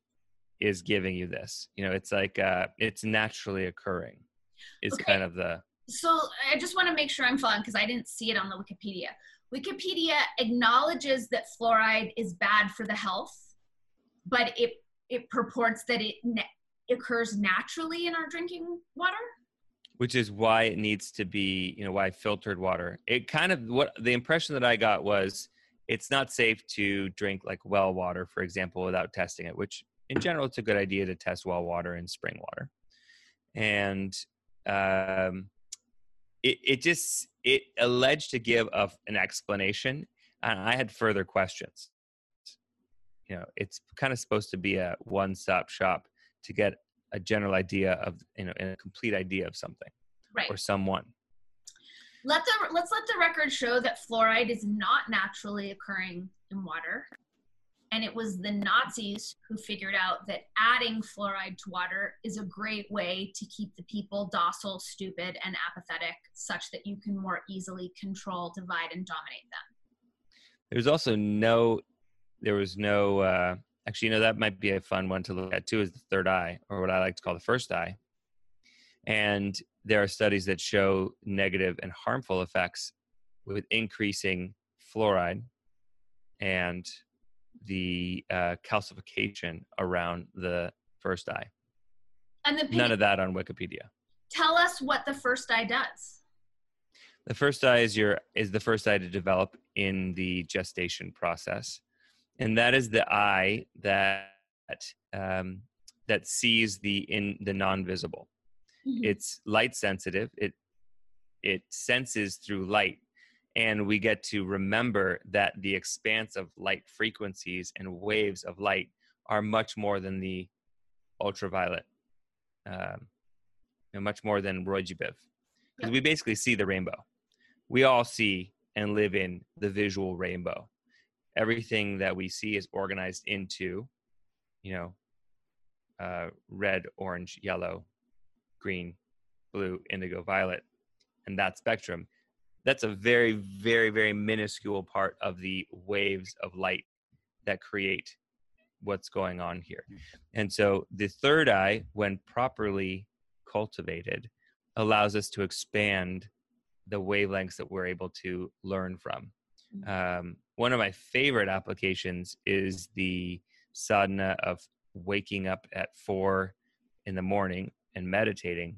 is giving you this. You know, it's like uh, it's naturally occurring. Is Okay. kind of the So I just want to make sure I'm following because I didn't see it on the Wikipedia. Wikipedia acknowledges that fluoride is bad for the health, but it it purports that it na- occurs naturally in our drinking water. which is why it needs to be you know why filtered water it kind of what the impression that i got was it's not safe to drink like well water for example without testing it which in general it's a good idea to test well water and spring water and um it, it just it alleged to give of an explanation and i had further questions you know it's kind of supposed to be a one-stop shop to get a general idea of you know and a complete idea of something Right. or someone Let the let's let the record show that fluoride is not naturally occurring in water. And it was the Nazis who figured out that adding fluoride to water is a great way to keep the people docile, stupid, and apathetic, such that you can more easily control, divide, and dominate them. there's also no there was no uh actually you know that might be a fun one to look at too is the third eye or what i like to call the first eye and there are studies that show negative and harmful effects with increasing fluoride and the uh, calcification around the first eye And the none of that on wikipedia tell us what the first eye does. The first eye is your is the first eye to develop in the gestation process, and that is the eye that um, that sees the in the non-visible. It's light sensitive. It it senses through light, and we get to remember that the expanse of light frequencies and waves of light are much more than the ultraviolet, um, and much more than Roy-G-Biv because we basically see the rainbow. We all see and live in the visual rainbow. Everything that we see is organized into, you know, uh, red, orange, yellow, green, blue, indigo, violet, and that spectrum. That's a very, very, very minuscule part of the waves of light that create what's going on here. And so the third eye, when properly cultivated, allows us to expand the wavelengths that we're able to learn from. Um, one of my favorite applications is the sadhana of waking up at four in the morning and meditating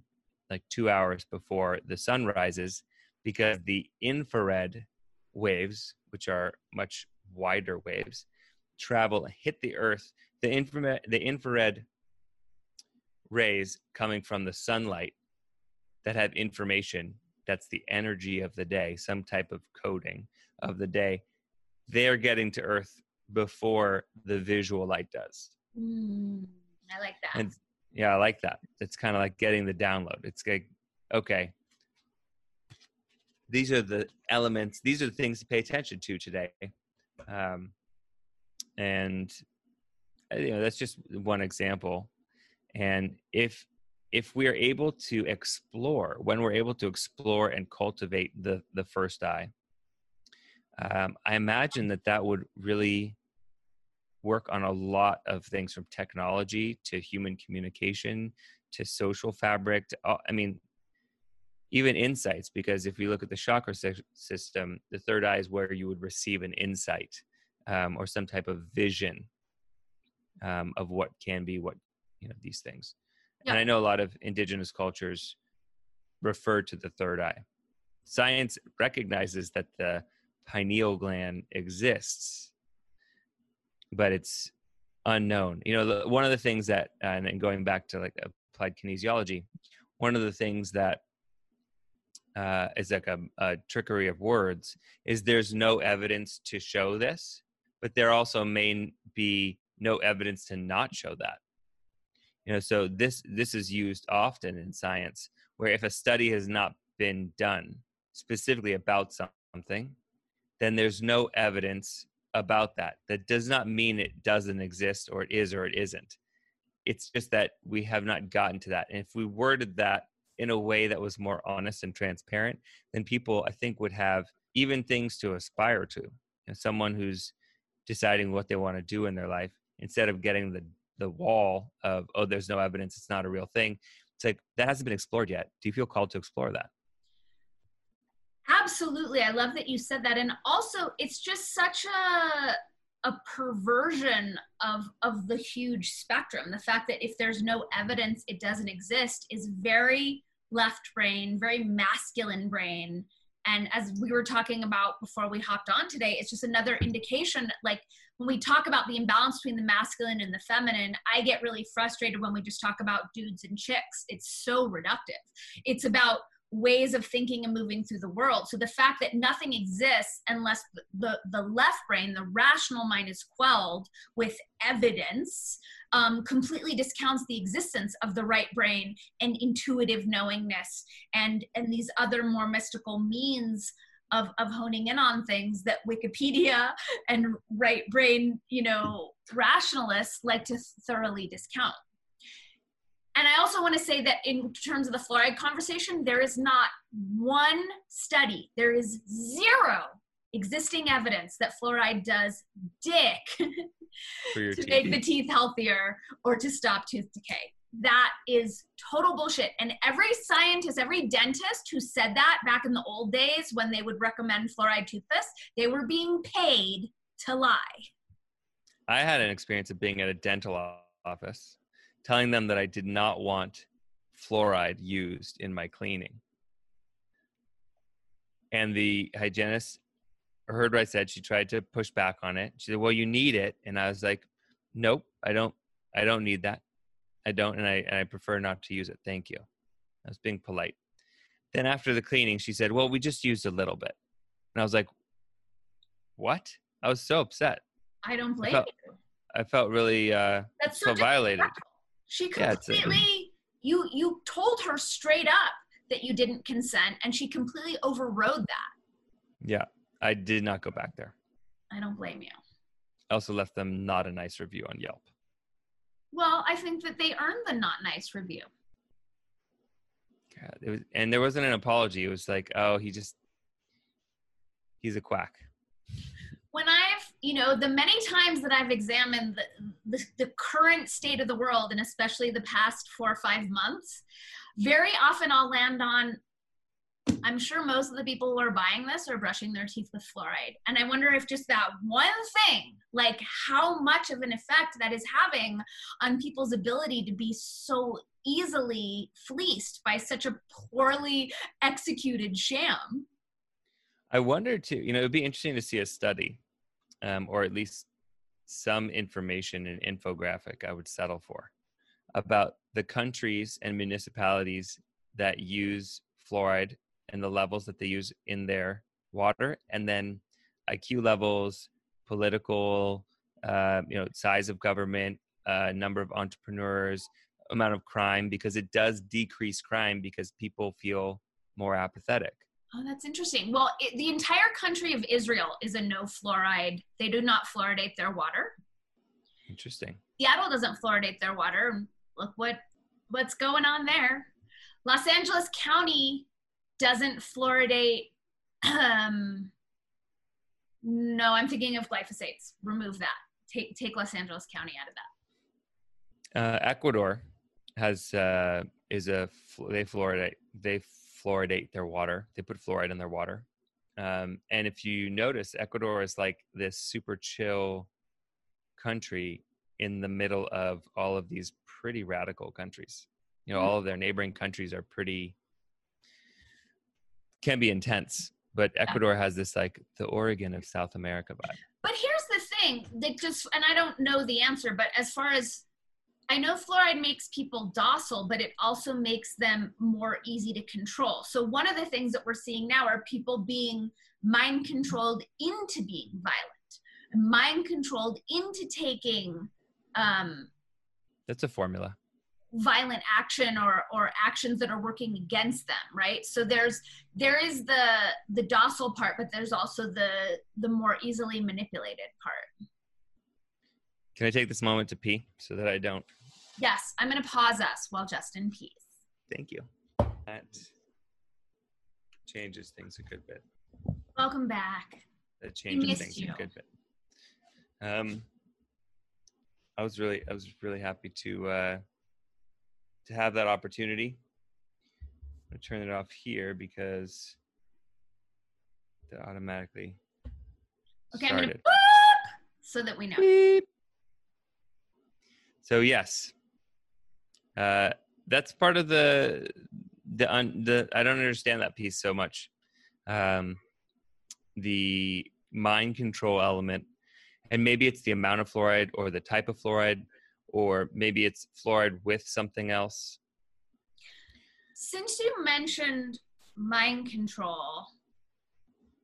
like two hours before the sun rises because the infrared waves, which are much wider waves, travel and hit the earth. The infrared, the infrared rays coming from the sunlight that have information that's the energy of the day, some type of coding of the day, they're getting to Earth before the visual light does. Mm, I like that. And yeah, I like that. It's kind of like getting the download. It's like, okay, these are the elements, these are the things to pay attention to today. Um, and uh, you know, that's just one example. And if if we are able to explore, when we're able to explore and cultivate the the first eye, um, I imagine that that would really work on a lot of things from technology to human communication to social fabric. To, I mean, even insights, because if we look at the chakra sy- system, the third eye is where you would receive an insight um, or some type of vision um, of what can be, what you know, these things. And I know a lot of indigenous cultures refer to the third eye. Science recognizes that the pineal gland exists, but it's unknown. You know, the, one of the things that, and then going back to like applied kinesiology, one of the things that uh, is like a, a trickery of words is there's no evidence to show this, but there also may be no evidence to not show that. You know, so this this is used often in science, where if a study has not been done specifically about something, then there's no evidence about that. That does not mean it doesn't exist or it is or it isn't. It's just that we have not gotten to that. And if we worded that in a way that was more honest and transparent, then people, I think, would have even things to aspire to. You know, someone who's deciding what they want to do in their life instead of getting the the wall of oh there's no evidence it's not a real thing it's like that hasn't been explored yet. Do you feel called to explore that? Absolutely. I love that you said that. And also it's just such a a perversion of of the huge spectrum. The fact that if there's no evidence it doesn't exist is very left brain very masculine brain. And as we were talking about before we hopped on today it's just another indication like when we talk about the imbalance between the masculine and the feminine i get really frustrated when we just talk about dudes and chicks. It's so reductive. It's about ways of thinking and moving through the world. So the fact that nothing exists unless the, the left brain, the rational mind is quelled with evidence, um, completely discounts the existence of the right brain and intuitive knowingness and, and these other more mystical means of, of honing in on things that Wikipedia and right brain, you know, rationalists like to thoroughly discount and I also want to say that in terms of the fluoride conversation, there is not one study, there is zero existing evidence that fluoride does dick to teeth. make the teeth healthier or to stop tooth decay. That is total bullshit. And every scientist, every dentist who said that back in the old days when they would recommend fluoride toothpaste, they were being paid to lie. I had an experience of being at a dental office telling them that I did not want fluoride used in my cleaning. And the hygienist heard what I said. She tried to push back on it. She said, "Well, you need it," and I was like, "Nope, I don't. I don't need that. I don't, and I and I prefer not to use it. Thank you." I was being polite. Then after the cleaning, she said, "Well, we just used a little bit," and I was like, "What?" I was so upset. I don't blame I felt, you. I felt really uh, That's so violated. She completely yeah, you you told her straight up that you didn't consent and she completely overrode that. Yeah. I did not go back there. I don't blame you. I also left them not a nice review on Yelp. Well, I think that they earned the not nice review. God, it was, and there wasn't an apology. It was like, oh, he just, he's a quack when I've, you know, the many times that I've examined the, the, the, current state of the world, and especially the past four or five months, very often I'll land on, I'm sure most of the people who are buying this are brushing their teeth with fluoride. And I wonder if just that one thing, like how much of an effect that is having on people's ability to be so easily fleeced by such a poorly executed sham. I wonder too, you know, it'd be interesting to see a study um, or at least some information and infographic I would settle for about the countries and municipalities that use fluoride and the levels that they use in their water, and then IQ levels, political, uh, you know, size of government, uh, number of entrepreneurs, amount of crime, because it does decrease crime because people feel more apathetic. Oh, that's interesting. Well, it, the entire country of Israel is a no fluoride. They do not fluoridate their water. Interesting. Seattle doesn't fluoridate their water. Look what what's going on there. Los Angeles County doesn't fluoridate. Um, no, I'm thinking of glyphosates. Remove that. Take take Los Angeles County out of that. Uh, Ecuador has uh, is a they fluoridate they fluoridate their water. They put fluoride in their water. Um, and if you notice, Ecuador is like this super chill country in the middle of all of these pretty radical countries. You know, mm-hmm. all of their neighboring countries are pretty, can be intense, but Ecuador has this like the Oregon of South America vibe. But here's the thing that just, and I don't know the answer, but as far as I know fluoride makes people docile, but it also makes them more easy to control. So, one of the things that we're seeing now are people being mind controlled into being violent, mind controlled into taking. Um, That's a formula. violent action or or actions that are working against them right so there's there is the the docile part but there's also the the more easily manipulated part Can I take this moment to pee so that I don't? Yes i'm going to pause us while justin pees Thank you. That changes things a good bit. welcome back That changes things you. a good bit. Um, I was really, I was really happy to uh, to have that opportunity. I'm gonna turn it off here because that automatically okay i'm going to started. so that we know Beep. So yes, uh, that's part of the the un, the. I don't understand that piece so much. Um, the mind control element, and maybe it's the amount of fluoride or the type of fluoride, or maybe it's fluoride with something else. since you mentioned mind control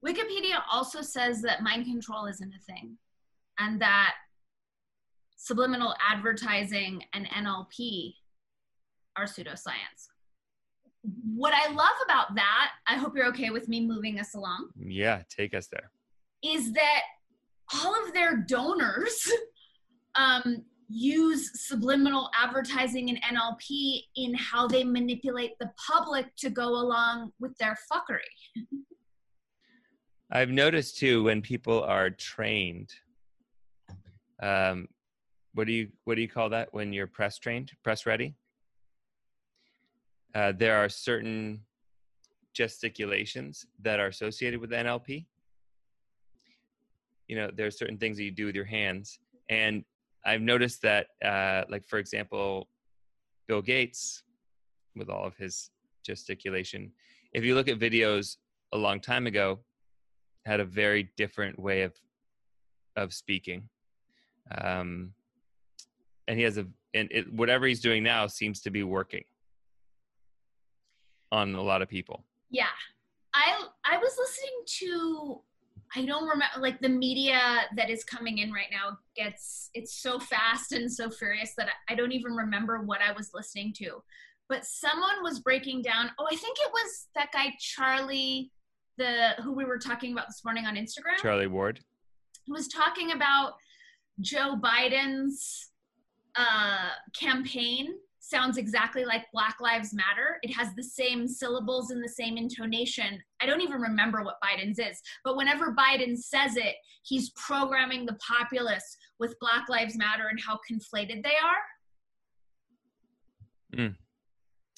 wikipedia also says that mind control isn't a thing and that subliminal advertising and nlp are pseudoscience what i love about that i hope you're okay with me moving us along Yeah, take us there. is that all of their donors um, use subliminal advertising and NLP in how they manipulate the public to go along with their fuckery. I've noticed too when people are trained. Um, what do you what do you call that when you're press trained, press ready? Uh, there are certain gesticulations that are associated with NLP. You know, there are certain things that you do with your hands, and I've noticed that, uh, like for example, Bill Gates, with all of his gesticulation, if you look at videos a long time ago, had a very different way of of speaking. Um and he has a and it, whatever he's doing now seems to be working on a lot of people Yeah. I I was listening to I don't remember like the media that is coming in right now gets it's so fast and so furious that I, I don't even remember what I was listening to. But someone was breaking down oh I think it was that guy Charlie the who we were talking about this morning on Instagram charlie ward who was talking about Joe Biden's uh, campaign sounds exactly like Black Lives Matter. It has the same syllables and the same intonation. I don't even remember what Biden's is, but whenever Biden says it, he's programming the populace with Black Lives Matter and how conflated they are.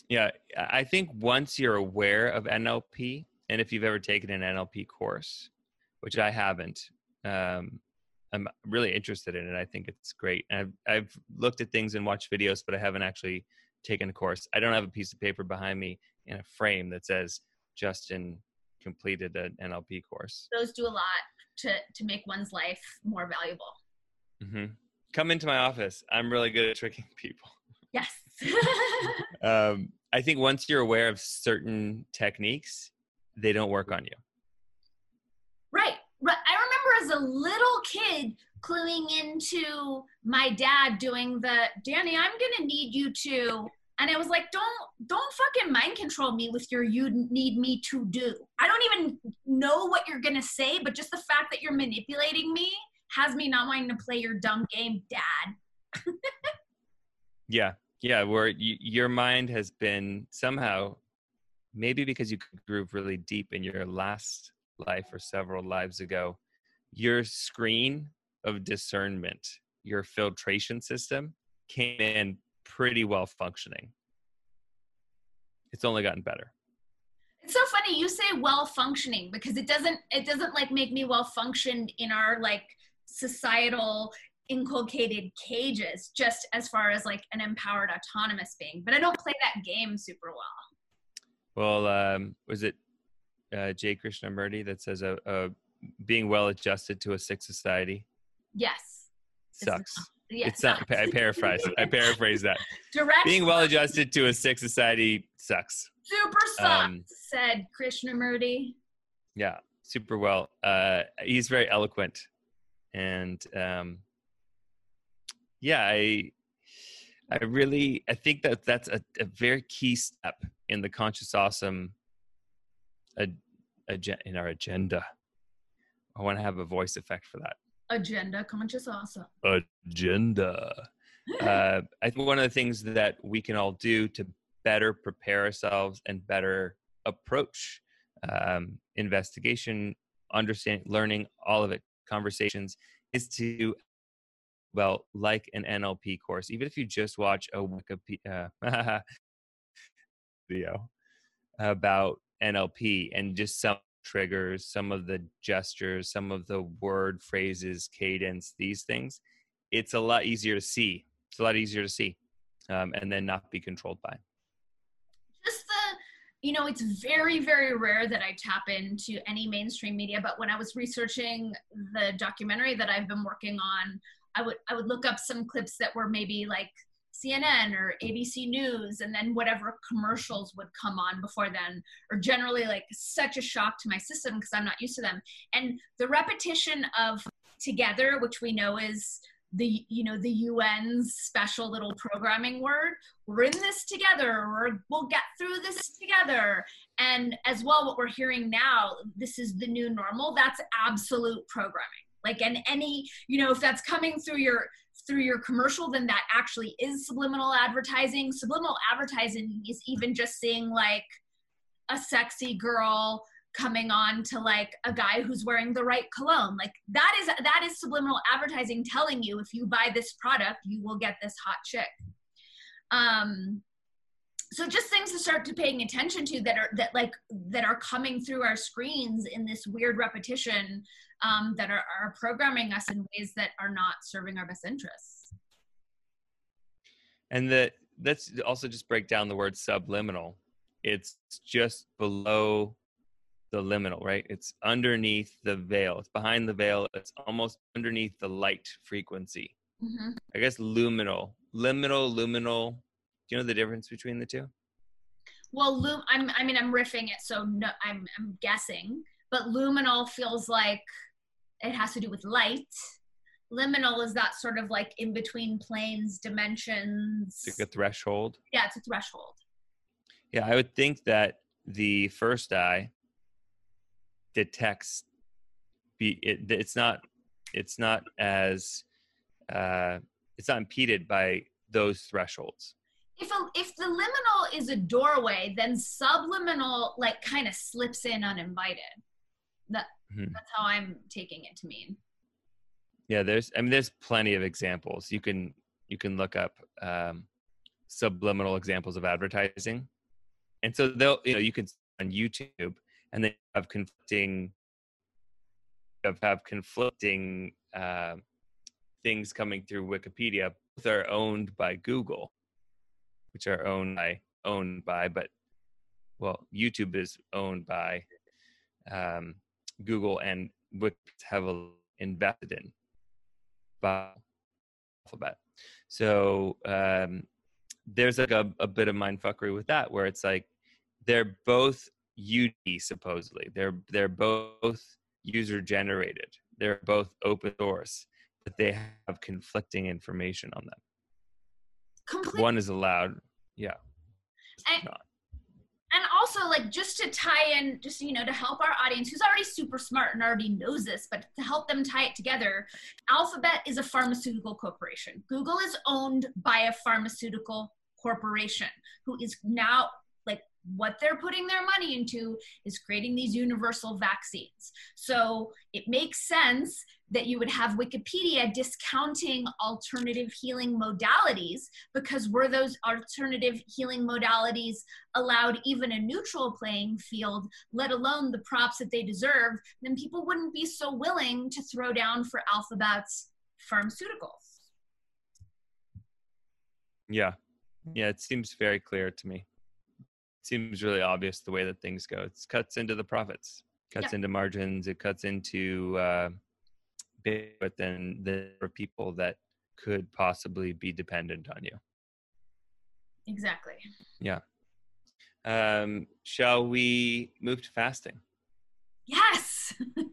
yeah i think once you're aware of nlp and if you've ever taken an nlp course which i haven't um, i'm really interested in it i think it's great and I've, I've looked at things and watched videos but i haven't actually taken a course i don't have a piece of paper behind me in a frame that says justin completed an nlp course Those do a lot to, to make one's life more valuable. hmm come into my office i'm really good at tricking people Yes. um, i think once you're aware of certain techniques they don't work on you Right. Right. I as a little kid cluing into my dad doing the Danny, I'm gonna need you to and I was like, don't don't fucking mind control me with your you need me to do. I don't even know what you're gonna say, but just the fact that you're manipulating me has me not wanting to play your dumb game, dad. Yeah, yeah. Where y- your mind has been somehow, maybe because you grew really deep in your last life or several lives ago, your screen of discernment, your filtration system came in pretty well functioning. It's only gotten better. It's so funny you say well functioning because it doesn't it doesn't like make me well functioned in our like societal inculcated cages just as far as like an empowered autonomous being but i don't play that game super well Well, um, was it uh, J. Krishnamurti that says a, uh, being well adjusted to a sick society? Yes. sucks. Yes. It's not. I paraphrase. I paraphrase that. Direct Being well adjusted to a sick society sucks. super sucks, Um, said Krishnamurti. Yeah, super well. Uh, he's very eloquent, and um, yeah, I, I really, I think that that's a, a very key step in the conscious awesome, a, agen- in our agenda. I want to have a voice effect for that Agenda conscious awesome. agenda. Uh, I think one of the things that we can all do to better prepare ourselves and better approach um, investigation, understanding, learning, all of it, conversations, is to, well, like an NLP course, even if you just watch a Wikipedia uh, video about NLP and just some triggers, some of the gestures, some of the word phrases, cadence, these things, it's a lot easier to see. It's a lot easier to see um, and then not be controlled by. just the you know it's very very rare that i tap into any mainstream media but when i was researching the documentary that i've been working on i would i would look up some clips that were maybe like cnn or abc news and then whatever commercials would come on before then or generally like such a shock to my system because i'm not used to them. And the repetition of together which we know is the you know the un's special little programming word we're in this together we're, we'll get through this together. And as well what we're hearing now this is the new normal that's absolute programming. Like and any you know if that's coming through your through your commercial then that actually is subliminal advertising. Subliminal advertising is even just seeing like a sexy girl coming on to like a guy who's wearing the right cologne. Like that is that is subliminal advertising telling you if you buy this product you will get this hot chick. Um so just things to start to paying attention to that are that like that are coming through our screens in this weird repetition um, that are, are programming us in ways that are not serving our best interests And that let's also just break down the word subliminal. It's just below the liminal, right? It's underneath the veil. It's behind the veil. It's almost underneath the light frequency. mm-hmm. I guess luminal, liminal, luminal. Do you know the difference between the two? well lum- I'm, i mean i'm riffing it so no, I'm, I'm guessing but luminal feels like it has to do with light liminal is that sort of like in between planes dimensions It's like a threshold. yeah it's a threshold Yeah, I would think that the first eye detects be it, it's not it's not as uh, it's not impeded by those thresholds. if a, if the liminal is a doorway then subliminal like kind of slips in uninvited Mhm. that's how i'm taking it to mean Yeah, there's I mean there's plenty of examples. You can you can look up um, subliminal examples of advertising, and so they'll you know you can on YouTube and they have conflicting have have conflicting uh, things coming through Wikipedia. Both are owned by Google, which are owned by owned by, but well, YouTube is owned by um, Google and Wiki heavily invested in by Alphabet. So um, there's like a, a bit of mindfuckery with that, where it's like they're both UD supposedly. They're they're both user generated. They're both open source, but they have conflicting information on them. One is allowed, yeah. And also like just to tie in just you know to help our audience who's already super smart and already knows this but to help them tie it together alphabet is a pharmaceutical corporation. Google is owned by a pharmaceutical corporation who is now what they're putting their money into is creating these universal vaccines so it makes sense that you would have wikipedia discounting alternative healing modalities because were those alternative healing modalities allowed even a neutral playing field, let alone the props that they deserve, then people wouldn't be so willing to throw down for Alphabet's pharmaceuticals. Yeah. Yeah, it seems very clear to me. Seems really obvious the way that things go. It cuts into the profits, cuts Yeah. into margins, it cuts into uh, but then there are people that could possibly be dependent on you. Exactly. Yeah. Um, shall we move to fasting? Yes.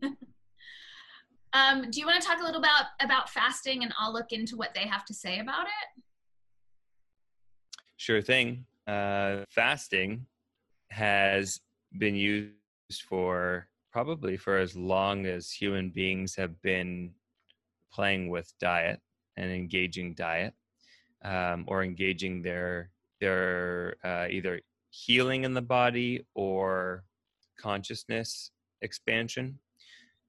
um, do you want to talk a little about about fasting, and I'll look into what they have to say about it? Sure thing. Uh, fasting has been used for probably for as long as human beings have been playing with diet and engaging diet um, or engaging their their uh, either healing in the body or consciousness expansion.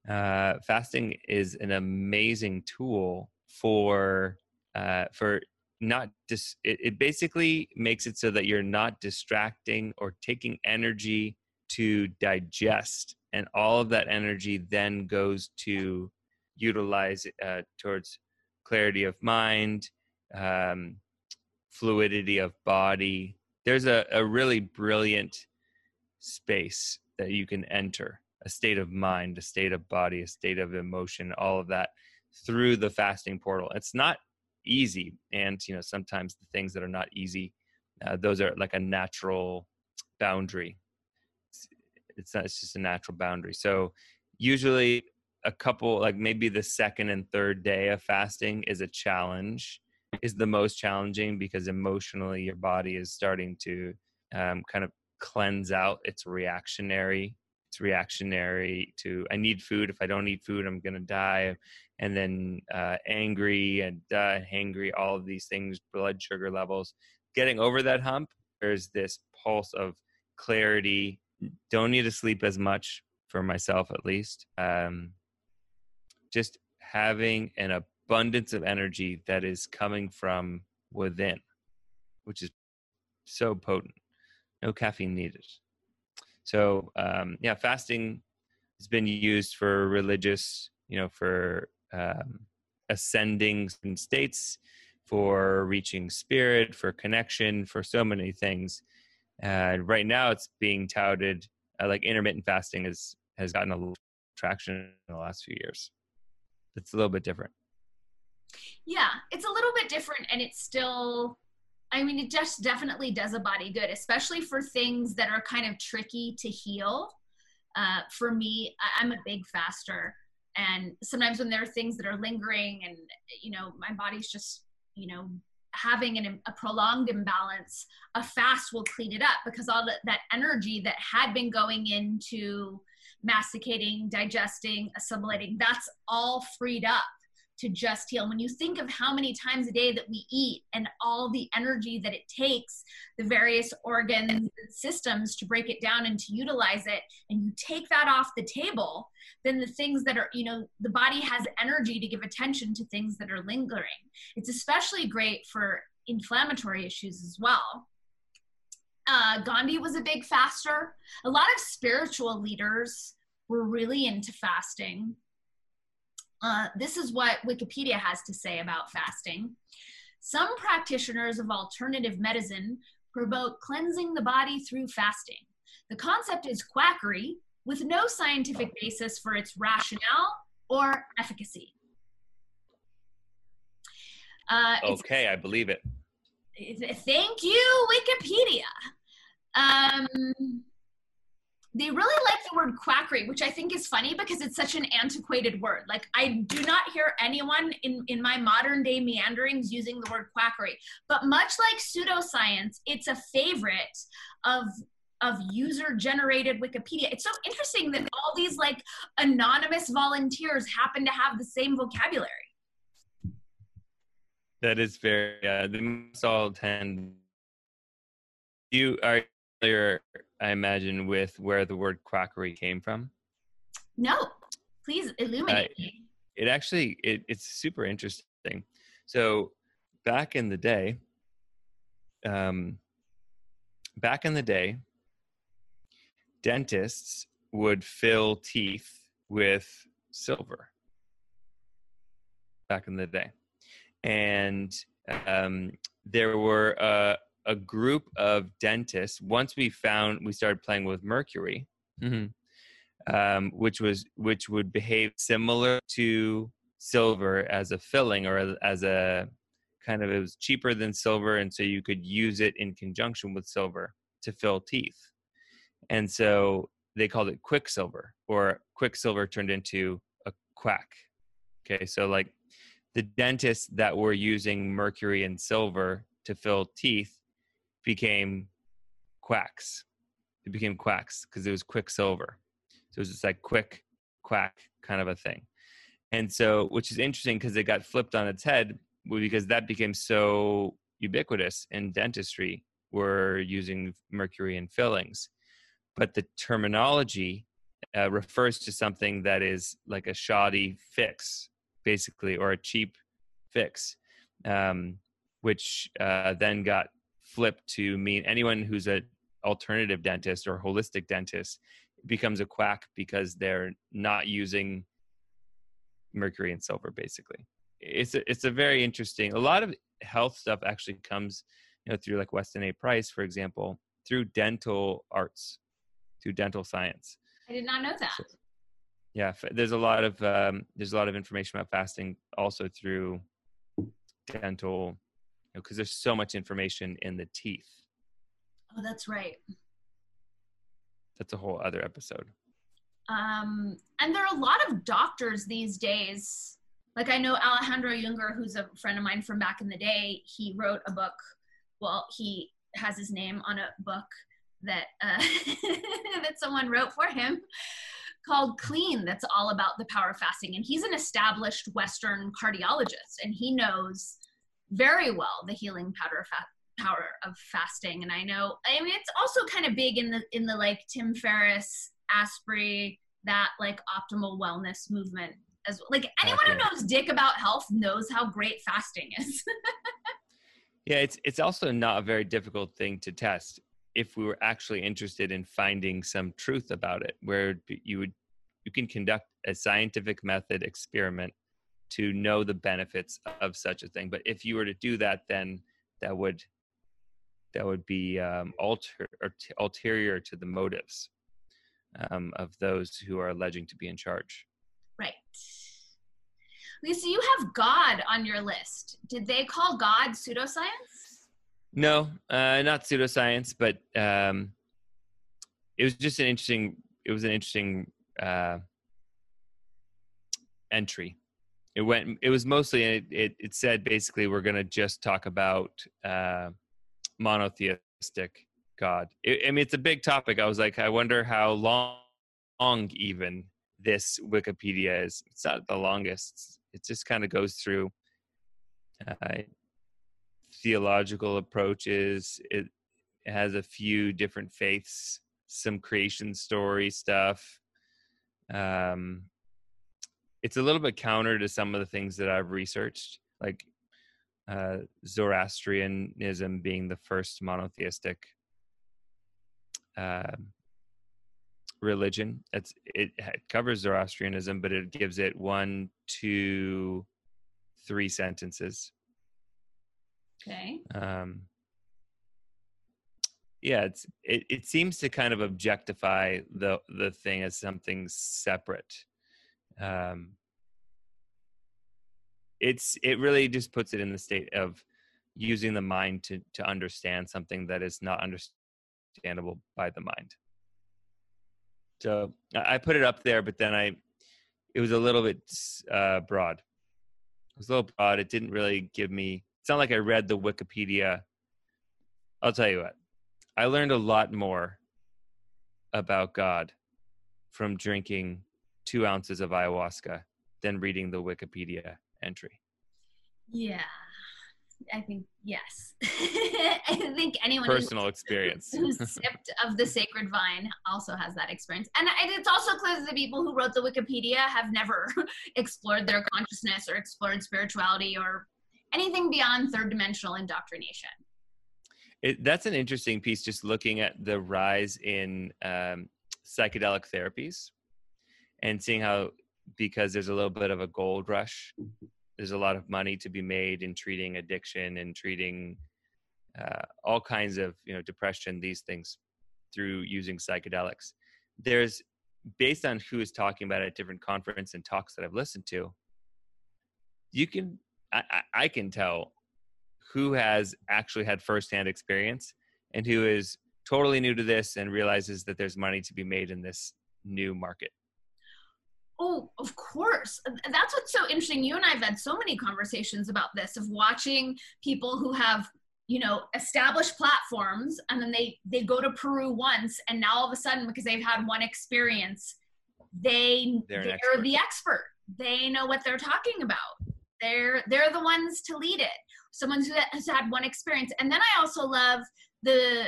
Uh, fasting is an amazing tool for uh, for not dis- it, it basically makes it so that you're not distracting or taking energy to digest and all of that energy then goes to utilize uh, towards clarity of mind um, fluidity of body. There's a, a really brilliant space that you can enter a state of mind a state of body a state of emotion all of that through the fasting portal. It's not easy and you know sometimes the things that are not easy uh, those are like a natural boundary. It's, not it's just a natural boundary. So usually a couple like maybe the second and third day of fasting is a challenge is the most challenging because emotionally your body is starting to um, kind of cleanse out its reactionary it's reactionary to i need food if i don't eat food i'm to die and then uh, angry and uh, hangry, all of these things, blood sugar levels. Getting over that hump, there's this pulse of clarity. Don't need to sleep as much for myself, at least. Um, just having an abundance of energy that is coming from within, which is so potent. No caffeine needed. So, um, yeah, fasting has been used for religious, you know, for um, ascending states, for reaching spirit, for connection, for so many things. And right now, it's being touted uh, like intermittent fasting has has gotten a little traction in the last few years. It's a little bit different. Yeah, it's a little bit different, and it's still. I mean, it just definitely does a body good, especially for things that are kind of tricky to heal. Uh, for me, I'm a big faster, and sometimes when there are things that are lingering and you know my body's just you know having an, a prolonged imbalance a fast will clean it up because all that, that energy that had been going into masticating digesting assimilating that's all freed up to just heal. When you think of how many times a day that we eat and all the energy that it takes, the various organs and systems to break it down and to utilize it, and you take that off the table, then the things that are, you know, the body has energy to give attention to things that are lingering. It's especially great for inflammatory issues as well. Uh, Gandhi was a big faster. A lot of spiritual leaders were really into fasting uh, this is what Wikipedia has to say about fasting. Some practitioners of alternative medicine promote cleansing the body through fasting. The concept is quackery with no scientific basis for its rationale or efficacy. Uh, okay, I believe it. Thank you, Wikipedia. Um, they really like the word quackery, which I think is funny because it's such an antiquated word. Like I do not hear anyone in, in my modern day meanderings using the word quackery. But much like pseudoscience, it's a favorite of of user generated Wikipedia. It's so interesting that all these like anonymous volunteers happen to have the same vocabulary. That is very yeah, they must all tend you are familiar, I imagine, with where the word quackery came from? No, please illuminate uh, me. It actually it, it's super interesting. So back in the day, um, back in the day, dentists would fill teeth with silver. Back in the day, and um, there were uh, a group of dentists once we found we started playing with mercury mm-hmm. um, which was which would behave similar to silver as a filling or as, as a kind of it was cheaper than silver and so you could use it in conjunction with silver to fill teeth and so they called it quicksilver or quicksilver turned into a quack okay so like the dentists that were using mercury and silver to fill teeth became quacks. It became quacks because it was quicksilver. So it was just like quick quack kind of a thing. And so which is interesting because it got flipped on its head because that became so ubiquitous in dentistry we're using mercury in fillings. But the terminology uh, refers to something that is like a shoddy fix basically or a cheap fix um, which uh, then got flipped to mean anyone who's an alternative dentist or holistic dentist becomes a quack because they're not using mercury and silver basically. It's a, it's a very interesting a lot of health stuff actually comes you know through like weston a. Price for example through dental arts through dental science. I did not know that. So, yeah there's a lot of um, there's a lot of information about fasting also through dental because know, there's so much information in the teeth oh that's right that's a whole other episode um, and there are a lot of doctors these days like I know Alejandro Junger, who's a friend of mine from back in the day. He wrote a book. Well, he has his name on a book that uh, that someone wrote for him called Clean. That's all about the power of fasting, and he's an established Western cardiologist, and he knows very well the healing power of, fa- power of fasting. And I know, I mean, it's also kind of big in the in the like Tim Ferriss, Asprey, that like optimal wellness movement as well. like anyone who knows dick about health knows how great fasting is. yeah, it's it's also not a very difficult thing to test if we were actually interested in finding some truth about it where you would you can conduct a scientific method experiment to know the benefits of such a thing but if you were to do that then that would that would be um, alter, ulterior to the motives um, of those who are alleging to be in charge Right. Lisa, you have God on your list. Did they call God pseudoscience? No, uh, not pseudoscience, but um, it was just an interesting. It was an interesting uh, entry. It went. It was mostly. It, it, it said basically we're going to just talk about uh, monotheistic God. It, I mean, it's a big topic. I was like, I wonder how long, long even this Wikipedia is. It's not the longest. It just kind of goes through uh, theological approaches. It, it has a few different faiths, some creation story stuff. Um, it's a little bit counter to some of the things that I've researched, like uh, Zoroastrianism being the first monotheistic uh, religion. It's it, it covers Zoroastrianism, but it gives it one, two, three sentences. Okay. Um, yeah, it's it, it seems to kind of objectify the the thing as something separate. Um, it's it really just puts it in the state of using the mind to to understand something that is not understandable by the mind. So I put it up there, but then I, it was a little bit uh, broad. It was a little broad. It didn't really give me. It's not like I read the Wikipedia. I'll tell you what. I learned a lot more about God from drinking two ounces of ayahuasca than reading the Wikipedia entry. Yeah. I think yes. I think anyone personal who's, experience who's sipped of the sacred vine also has that experience, and it's also clear that the people who wrote the Wikipedia have never explored their consciousness or explored spirituality or anything beyond third dimensional indoctrination. It, that's an interesting piece. Just looking at the rise in um, psychedelic therapies and seeing how because there's a little bit of a gold rush there's a lot of money to be made in treating addiction and treating uh, all kinds of you know depression these things through using psychedelics there's based on who is talking about it at different conference and talks that i've listened to you can I, I can tell who has actually had firsthand experience and who is totally new to this and realizes that there's money to be made in this new market. Oh, of course. That's what's so interesting. You and I have had so many conversations about this of watching people who have, you know, established platforms and then they they go to Peru once and now all of a sudden because they've had one experience, they They're they're, expert. the expert. They know what they're talking about. They're they're the ones to lead it. Someone who has had one experience. And then I also love the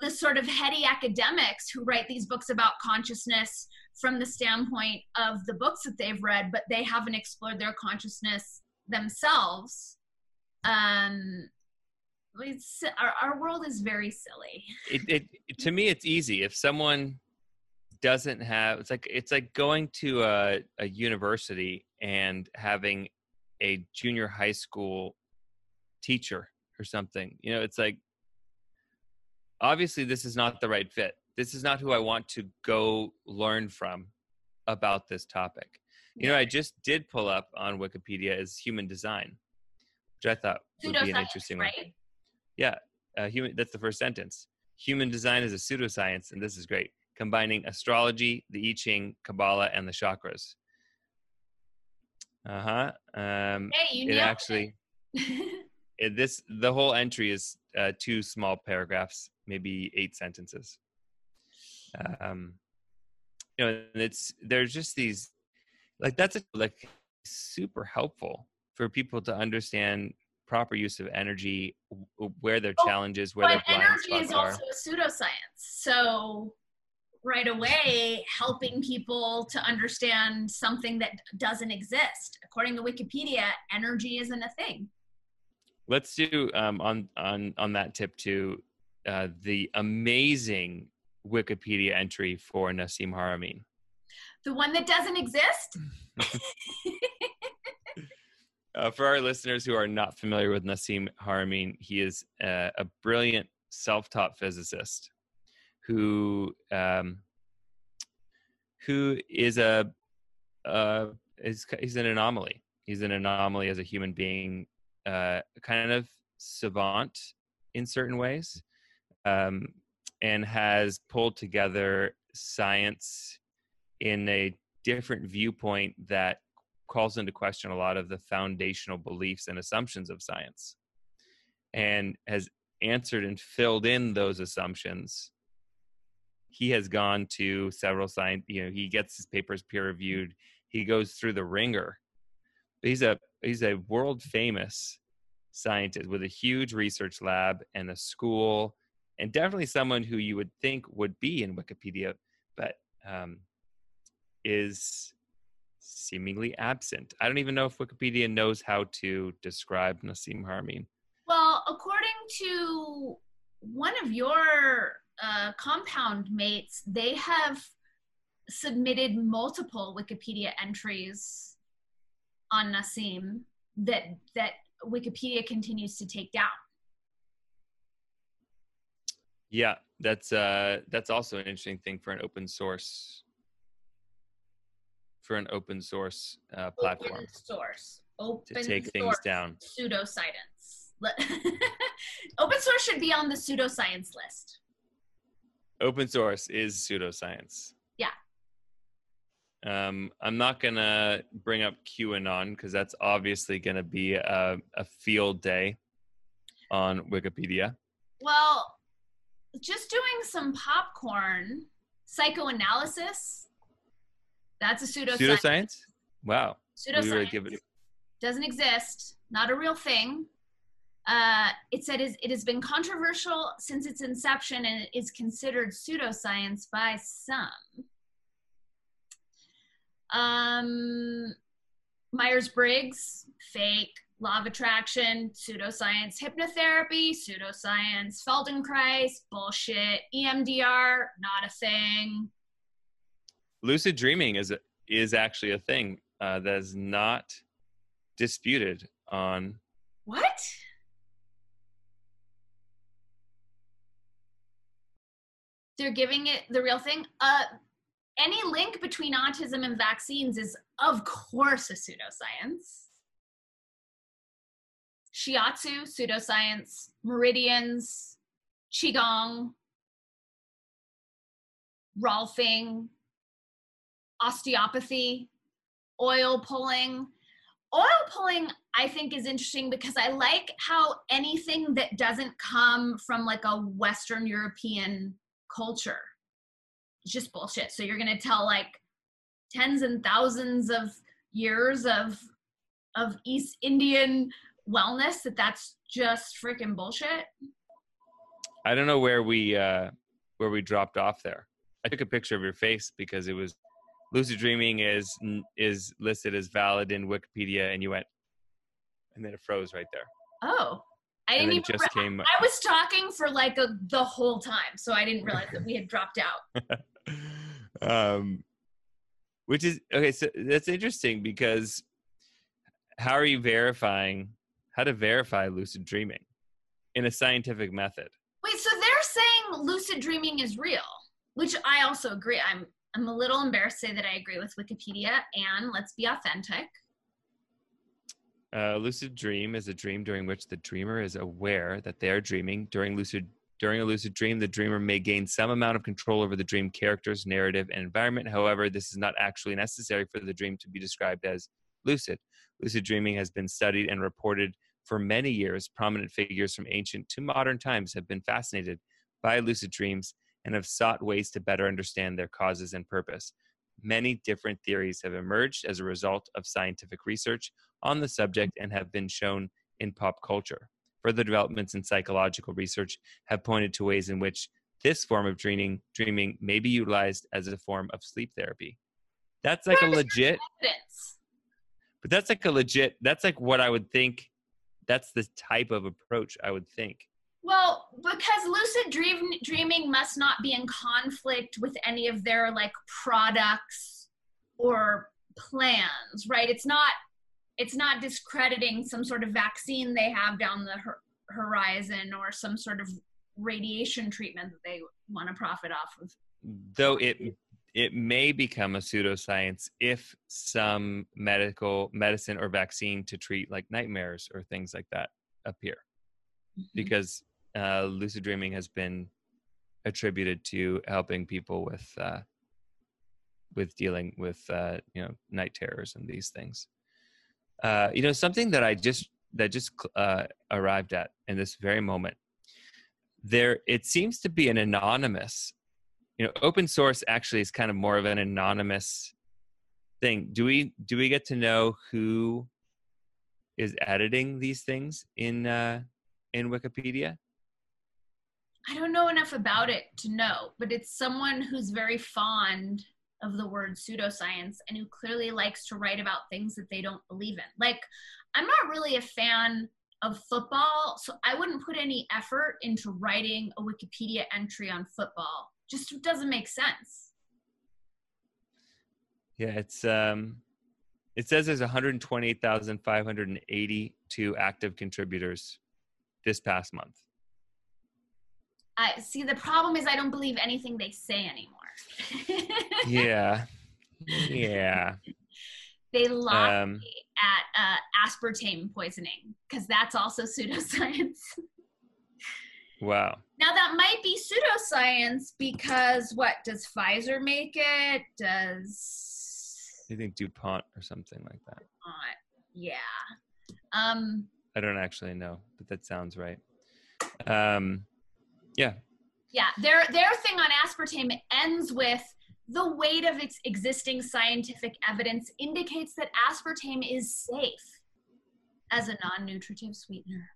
the sort of heady academics who write these books about consciousness from the standpoint of the books that they've read, but they haven't explored their consciousness themselves. Um, it's, our, our world is very silly. It, it to me it's easy if someone doesn't have it's like it's like going to a, a university and having a junior high school teacher or something. You know, it's like obviously this is not the right fit. This is not who I want to go learn from about this topic. You know, I just did pull up on Wikipedia as human design, which I thought would be an interesting one. Yeah, uh, human. That's the first sentence. Human design is a pseudoscience, and this is great, combining astrology, the I Ching, Kabbalah, and the chakras. Uh huh. Um, Hey, you it actually, it, this the whole entry is uh, two small paragraphs, maybe eight sentences. Um, you know, and it's there's just these, like that's a, like super helpful for people to understand proper use of energy, where their challenges, where but their blind energy spots is are. also a pseudoscience. So right away, helping people to understand something that doesn't exist. According to Wikipedia, energy isn't a thing. Let's do um, on on on that tip too. Uh, the amazing Wikipedia entry for Nassim Haramein. The one that doesn't exist? Uh, for our listeners who are not familiar with Nassim Haramein, he is uh, a brilliant self-taught physicist who um, who is a uh, is he's an anomaly. He's an anomaly as a human being, uh, kind of savant in certain ways, um, and has pulled together science in a different viewpoint that calls into question a lot of the foundational beliefs and assumptions of science and has answered and filled in those assumptions. He has gone to several science you know he gets his papers peer reviewed he goes through the ringer he's a he's a world famous scientist with a huge research lab and a school and definitely someone who you would think would be in wikipedia but um, is seemingly absent. I don't even know if Wikipedia knows how to describe Nassim Haramein. Well, according to one of your uh, compound mates, they have submitted multiple Wikipedia entries on Nassim that that Wikipedia continues to take down. Yeah, that's uh that's also an interesting thing for an open source for an open source uh, platform Open source. Open to take things down. Pseudoscience. Open source should be on the pseudoscience list. Open source is pseudoscience. Yeah. Um, I'm not gonna bring up QAnon because that's obviously gonna be a, a field day on Wikipedia. Well, just doing some popcorn psychoanalysis. That's a pseudoscience. Pseudoscience? Wow. Pseudoscience We it doesn't exist. Not a real thing. Uh, it said is it has been controversial since its inception and it is considered pseudoscience by some. Um, Myers Briggs, fake. Law of attraction, pseudoscience. Hypnotherapy, pseudoscience. Feldenkrais, bullshit. EMDR, not a thing. lucid dreaming is is actually a thing uh, that is not disputed on What? They're giving it the real thing. Uh, any link between autism and vaccines is, of course, a pseudoscience. Shiatsu, pseudoscience, meridians, Qigong, Rolfing, osteopathy, oil pulling. Oil pulling, I think, is interesting because I like how anything that doesn't come from like a Western European culture is just bullshit. So you're gonna tell like tens and thousands of years of of East Indian wellness that that's just freaking bullshit. I don't know where we uh where we dropped off there. I took a picture of your face because it was lucid dreaming is is listed as valid in Wikipedia, and you went, and then it froze right there. Oh, I didn't even. Just re- came, I was talking for like a, the whole time, so I didn't realize that we had dropped out. um, which is okay. So that's interesting because how are you verifying how to verify lucid dreaming in a scientific method? Wait, so they're saying lucid dreaming is real, which I also agree. I'm I'm a little embarrassed to say that I agree with Wikipedia, and let's be authentic. Uh, a lucid dream is a dream during which the dreamer is aware that they are dreaming. During lucid during a lucid dream, the dreamer may gain some amount of control over the dream characters, narrative, and environment. However, this is not actually necessary for the dream to be described as lucid. Lucid dreaming has been studied and reported for many years. Prominent figures from ancient to modern times have been fascinated by lucid dreams and have sought ways to better understand their causes and purpose. Many different theories have emerged as a result of scientific research on the subject and have been shown in pop culture. Further developments in psychological research have pointed to ways in which this form of dreaming, dreaming may be utilized as a form of sleep therapy. That's like Where's a legit. But that's like a legit. That's like what I would think. That's the type of approach I would think. Well, because lucid dream, dreaming must not be in conflict with any of their like products or plans, right? It's not it's not discrediting some sort of vaccine they have down the horizon or some sort of radiation treatment that they want to profit off of. Though it it may become a pseudoscience if some medical medicine or vaccine to treat like nightmares or things like that appear, mm-hmm. because uh, lucid dreaming has been attributed to helping people with uh, with dealing with uh, you know night terrors and these things. Uh, you know, something that I just that just uh, arrived at in this very moment. There, it seems to be an anonymous. You know, open source actually is kind of more of an anonymous thing. Do we do we get to know who is editing these things in uh, in Wikipedia? I don't know enough about it to know, but it's someone who's very fond of the word pseudoscience and who clearly likes to write about things that they don't believe in. Like, I'm not really a fan of football, so I wouldn't put any effort into writing a Wikipedia entry on football. Just doesn't make sense. Yeah, it's um it says there's 128,582 active contributors this past month. I see the problem is I don't believe anything they say anymore yeah. Yeah. They lied um, at uh, aspartame poisoning because that's also pseudoscience. wow. Now that might be pseudoscience because what does Pfizer make it? Does you think DuPont or something like that? DuPont. Yeah. Um I don't actually know, but that sounds right. Um yeah, yeah, their their thing on aspartame ends with the weight of its existing scientific evidence indicates that aspartame is safe as a non-nutritive sweetener.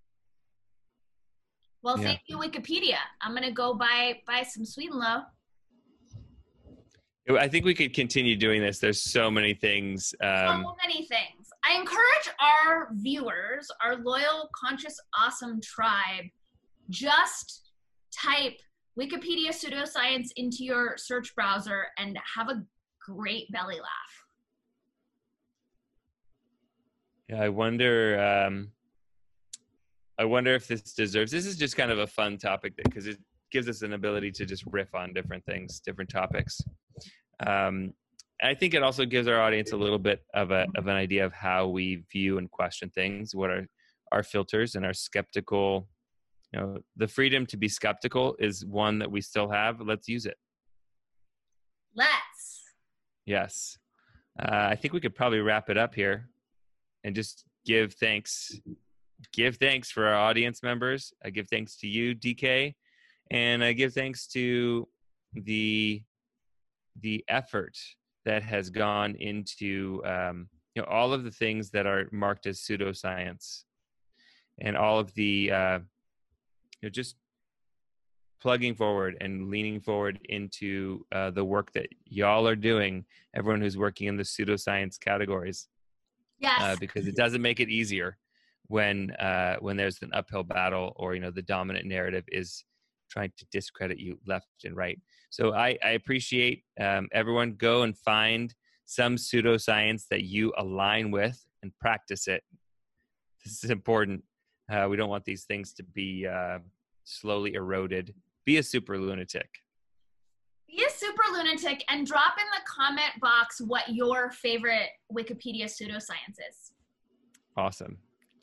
Well, yeah. thank you, Wikipedia. I'm gonna go buy buy some Sweet and Low. I think we could continue doing this. There's so many things. Um, so many things. I encourage our viewers, our loyal, conscious, awesome tribe, just type Wikipedia pseudoscience into your search browser and have a great belly laugh. Yeah, I wonder. Um, I wonder if this deserves. This is just kind of a fun topic because it gives us an ability to just riff on different things, different topics. Um, I think it also gives our audience a little bit of a of an idea of how we view and question things. What are our filters and our skeptical? You know, the freedom to be skeptical is one that we still have. Let's use it. Let's. Yes. Uh, I think we could probably wrap it up here and just give thanks. Give thanks for our audience members. I give thanks to you, DK, and I give thanks to the the effort that has gone into um, you know all of the things that are marked as pseudoscience and all of the uh, you know just plugging forward and leaning forward into uh, the work that y'all are doing everyone who's working in the pseudoscience categories Yes. uh, because it doesn't make it easier when uh, when there's an uphill battle or you know the dominant narrative is trying to discredit you left and right. So I, I appreciate um, everyone go and find some pseudoscience that you align with and practice it. This is important. Uh, we don't want these things to be uh, slowly eroded. Be a super lunatic. Be a super lunatic and drop in the comment box what your favorite Wikipedia pseudoscience is. Awesome.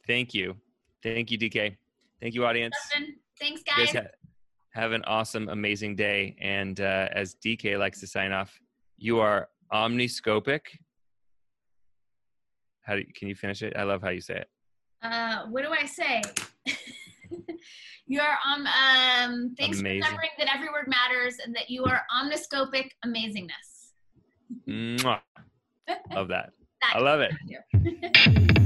Thank you. Thank you, DK. Thank you, audience. Thanks, guys. guys ha- have an awesome, amazing day. And uh, as DK likes to sign off, you are omniscopic. How do you, can you finish it? I love how you say it. Uh, what do I say? you are um um. Thanks Amazing. for remembering that every word matters and that you are omniscopic amazingness. Mwah. Love that. That I love it.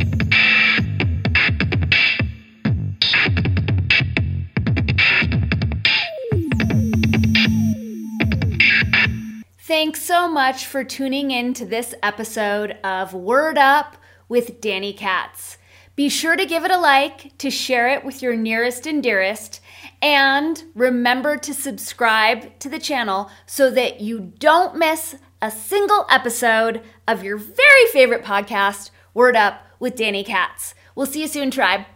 Thanks so much for tuning in to this episode of Word Up with Danny Katz. Be sure to give it a like, to share it with your nearest and dearest, and remember to subscribe to the channel so that you don't miss a single episode of your very favorite podcast, Word Up with Danny Katz. We'll see you soon, tribe.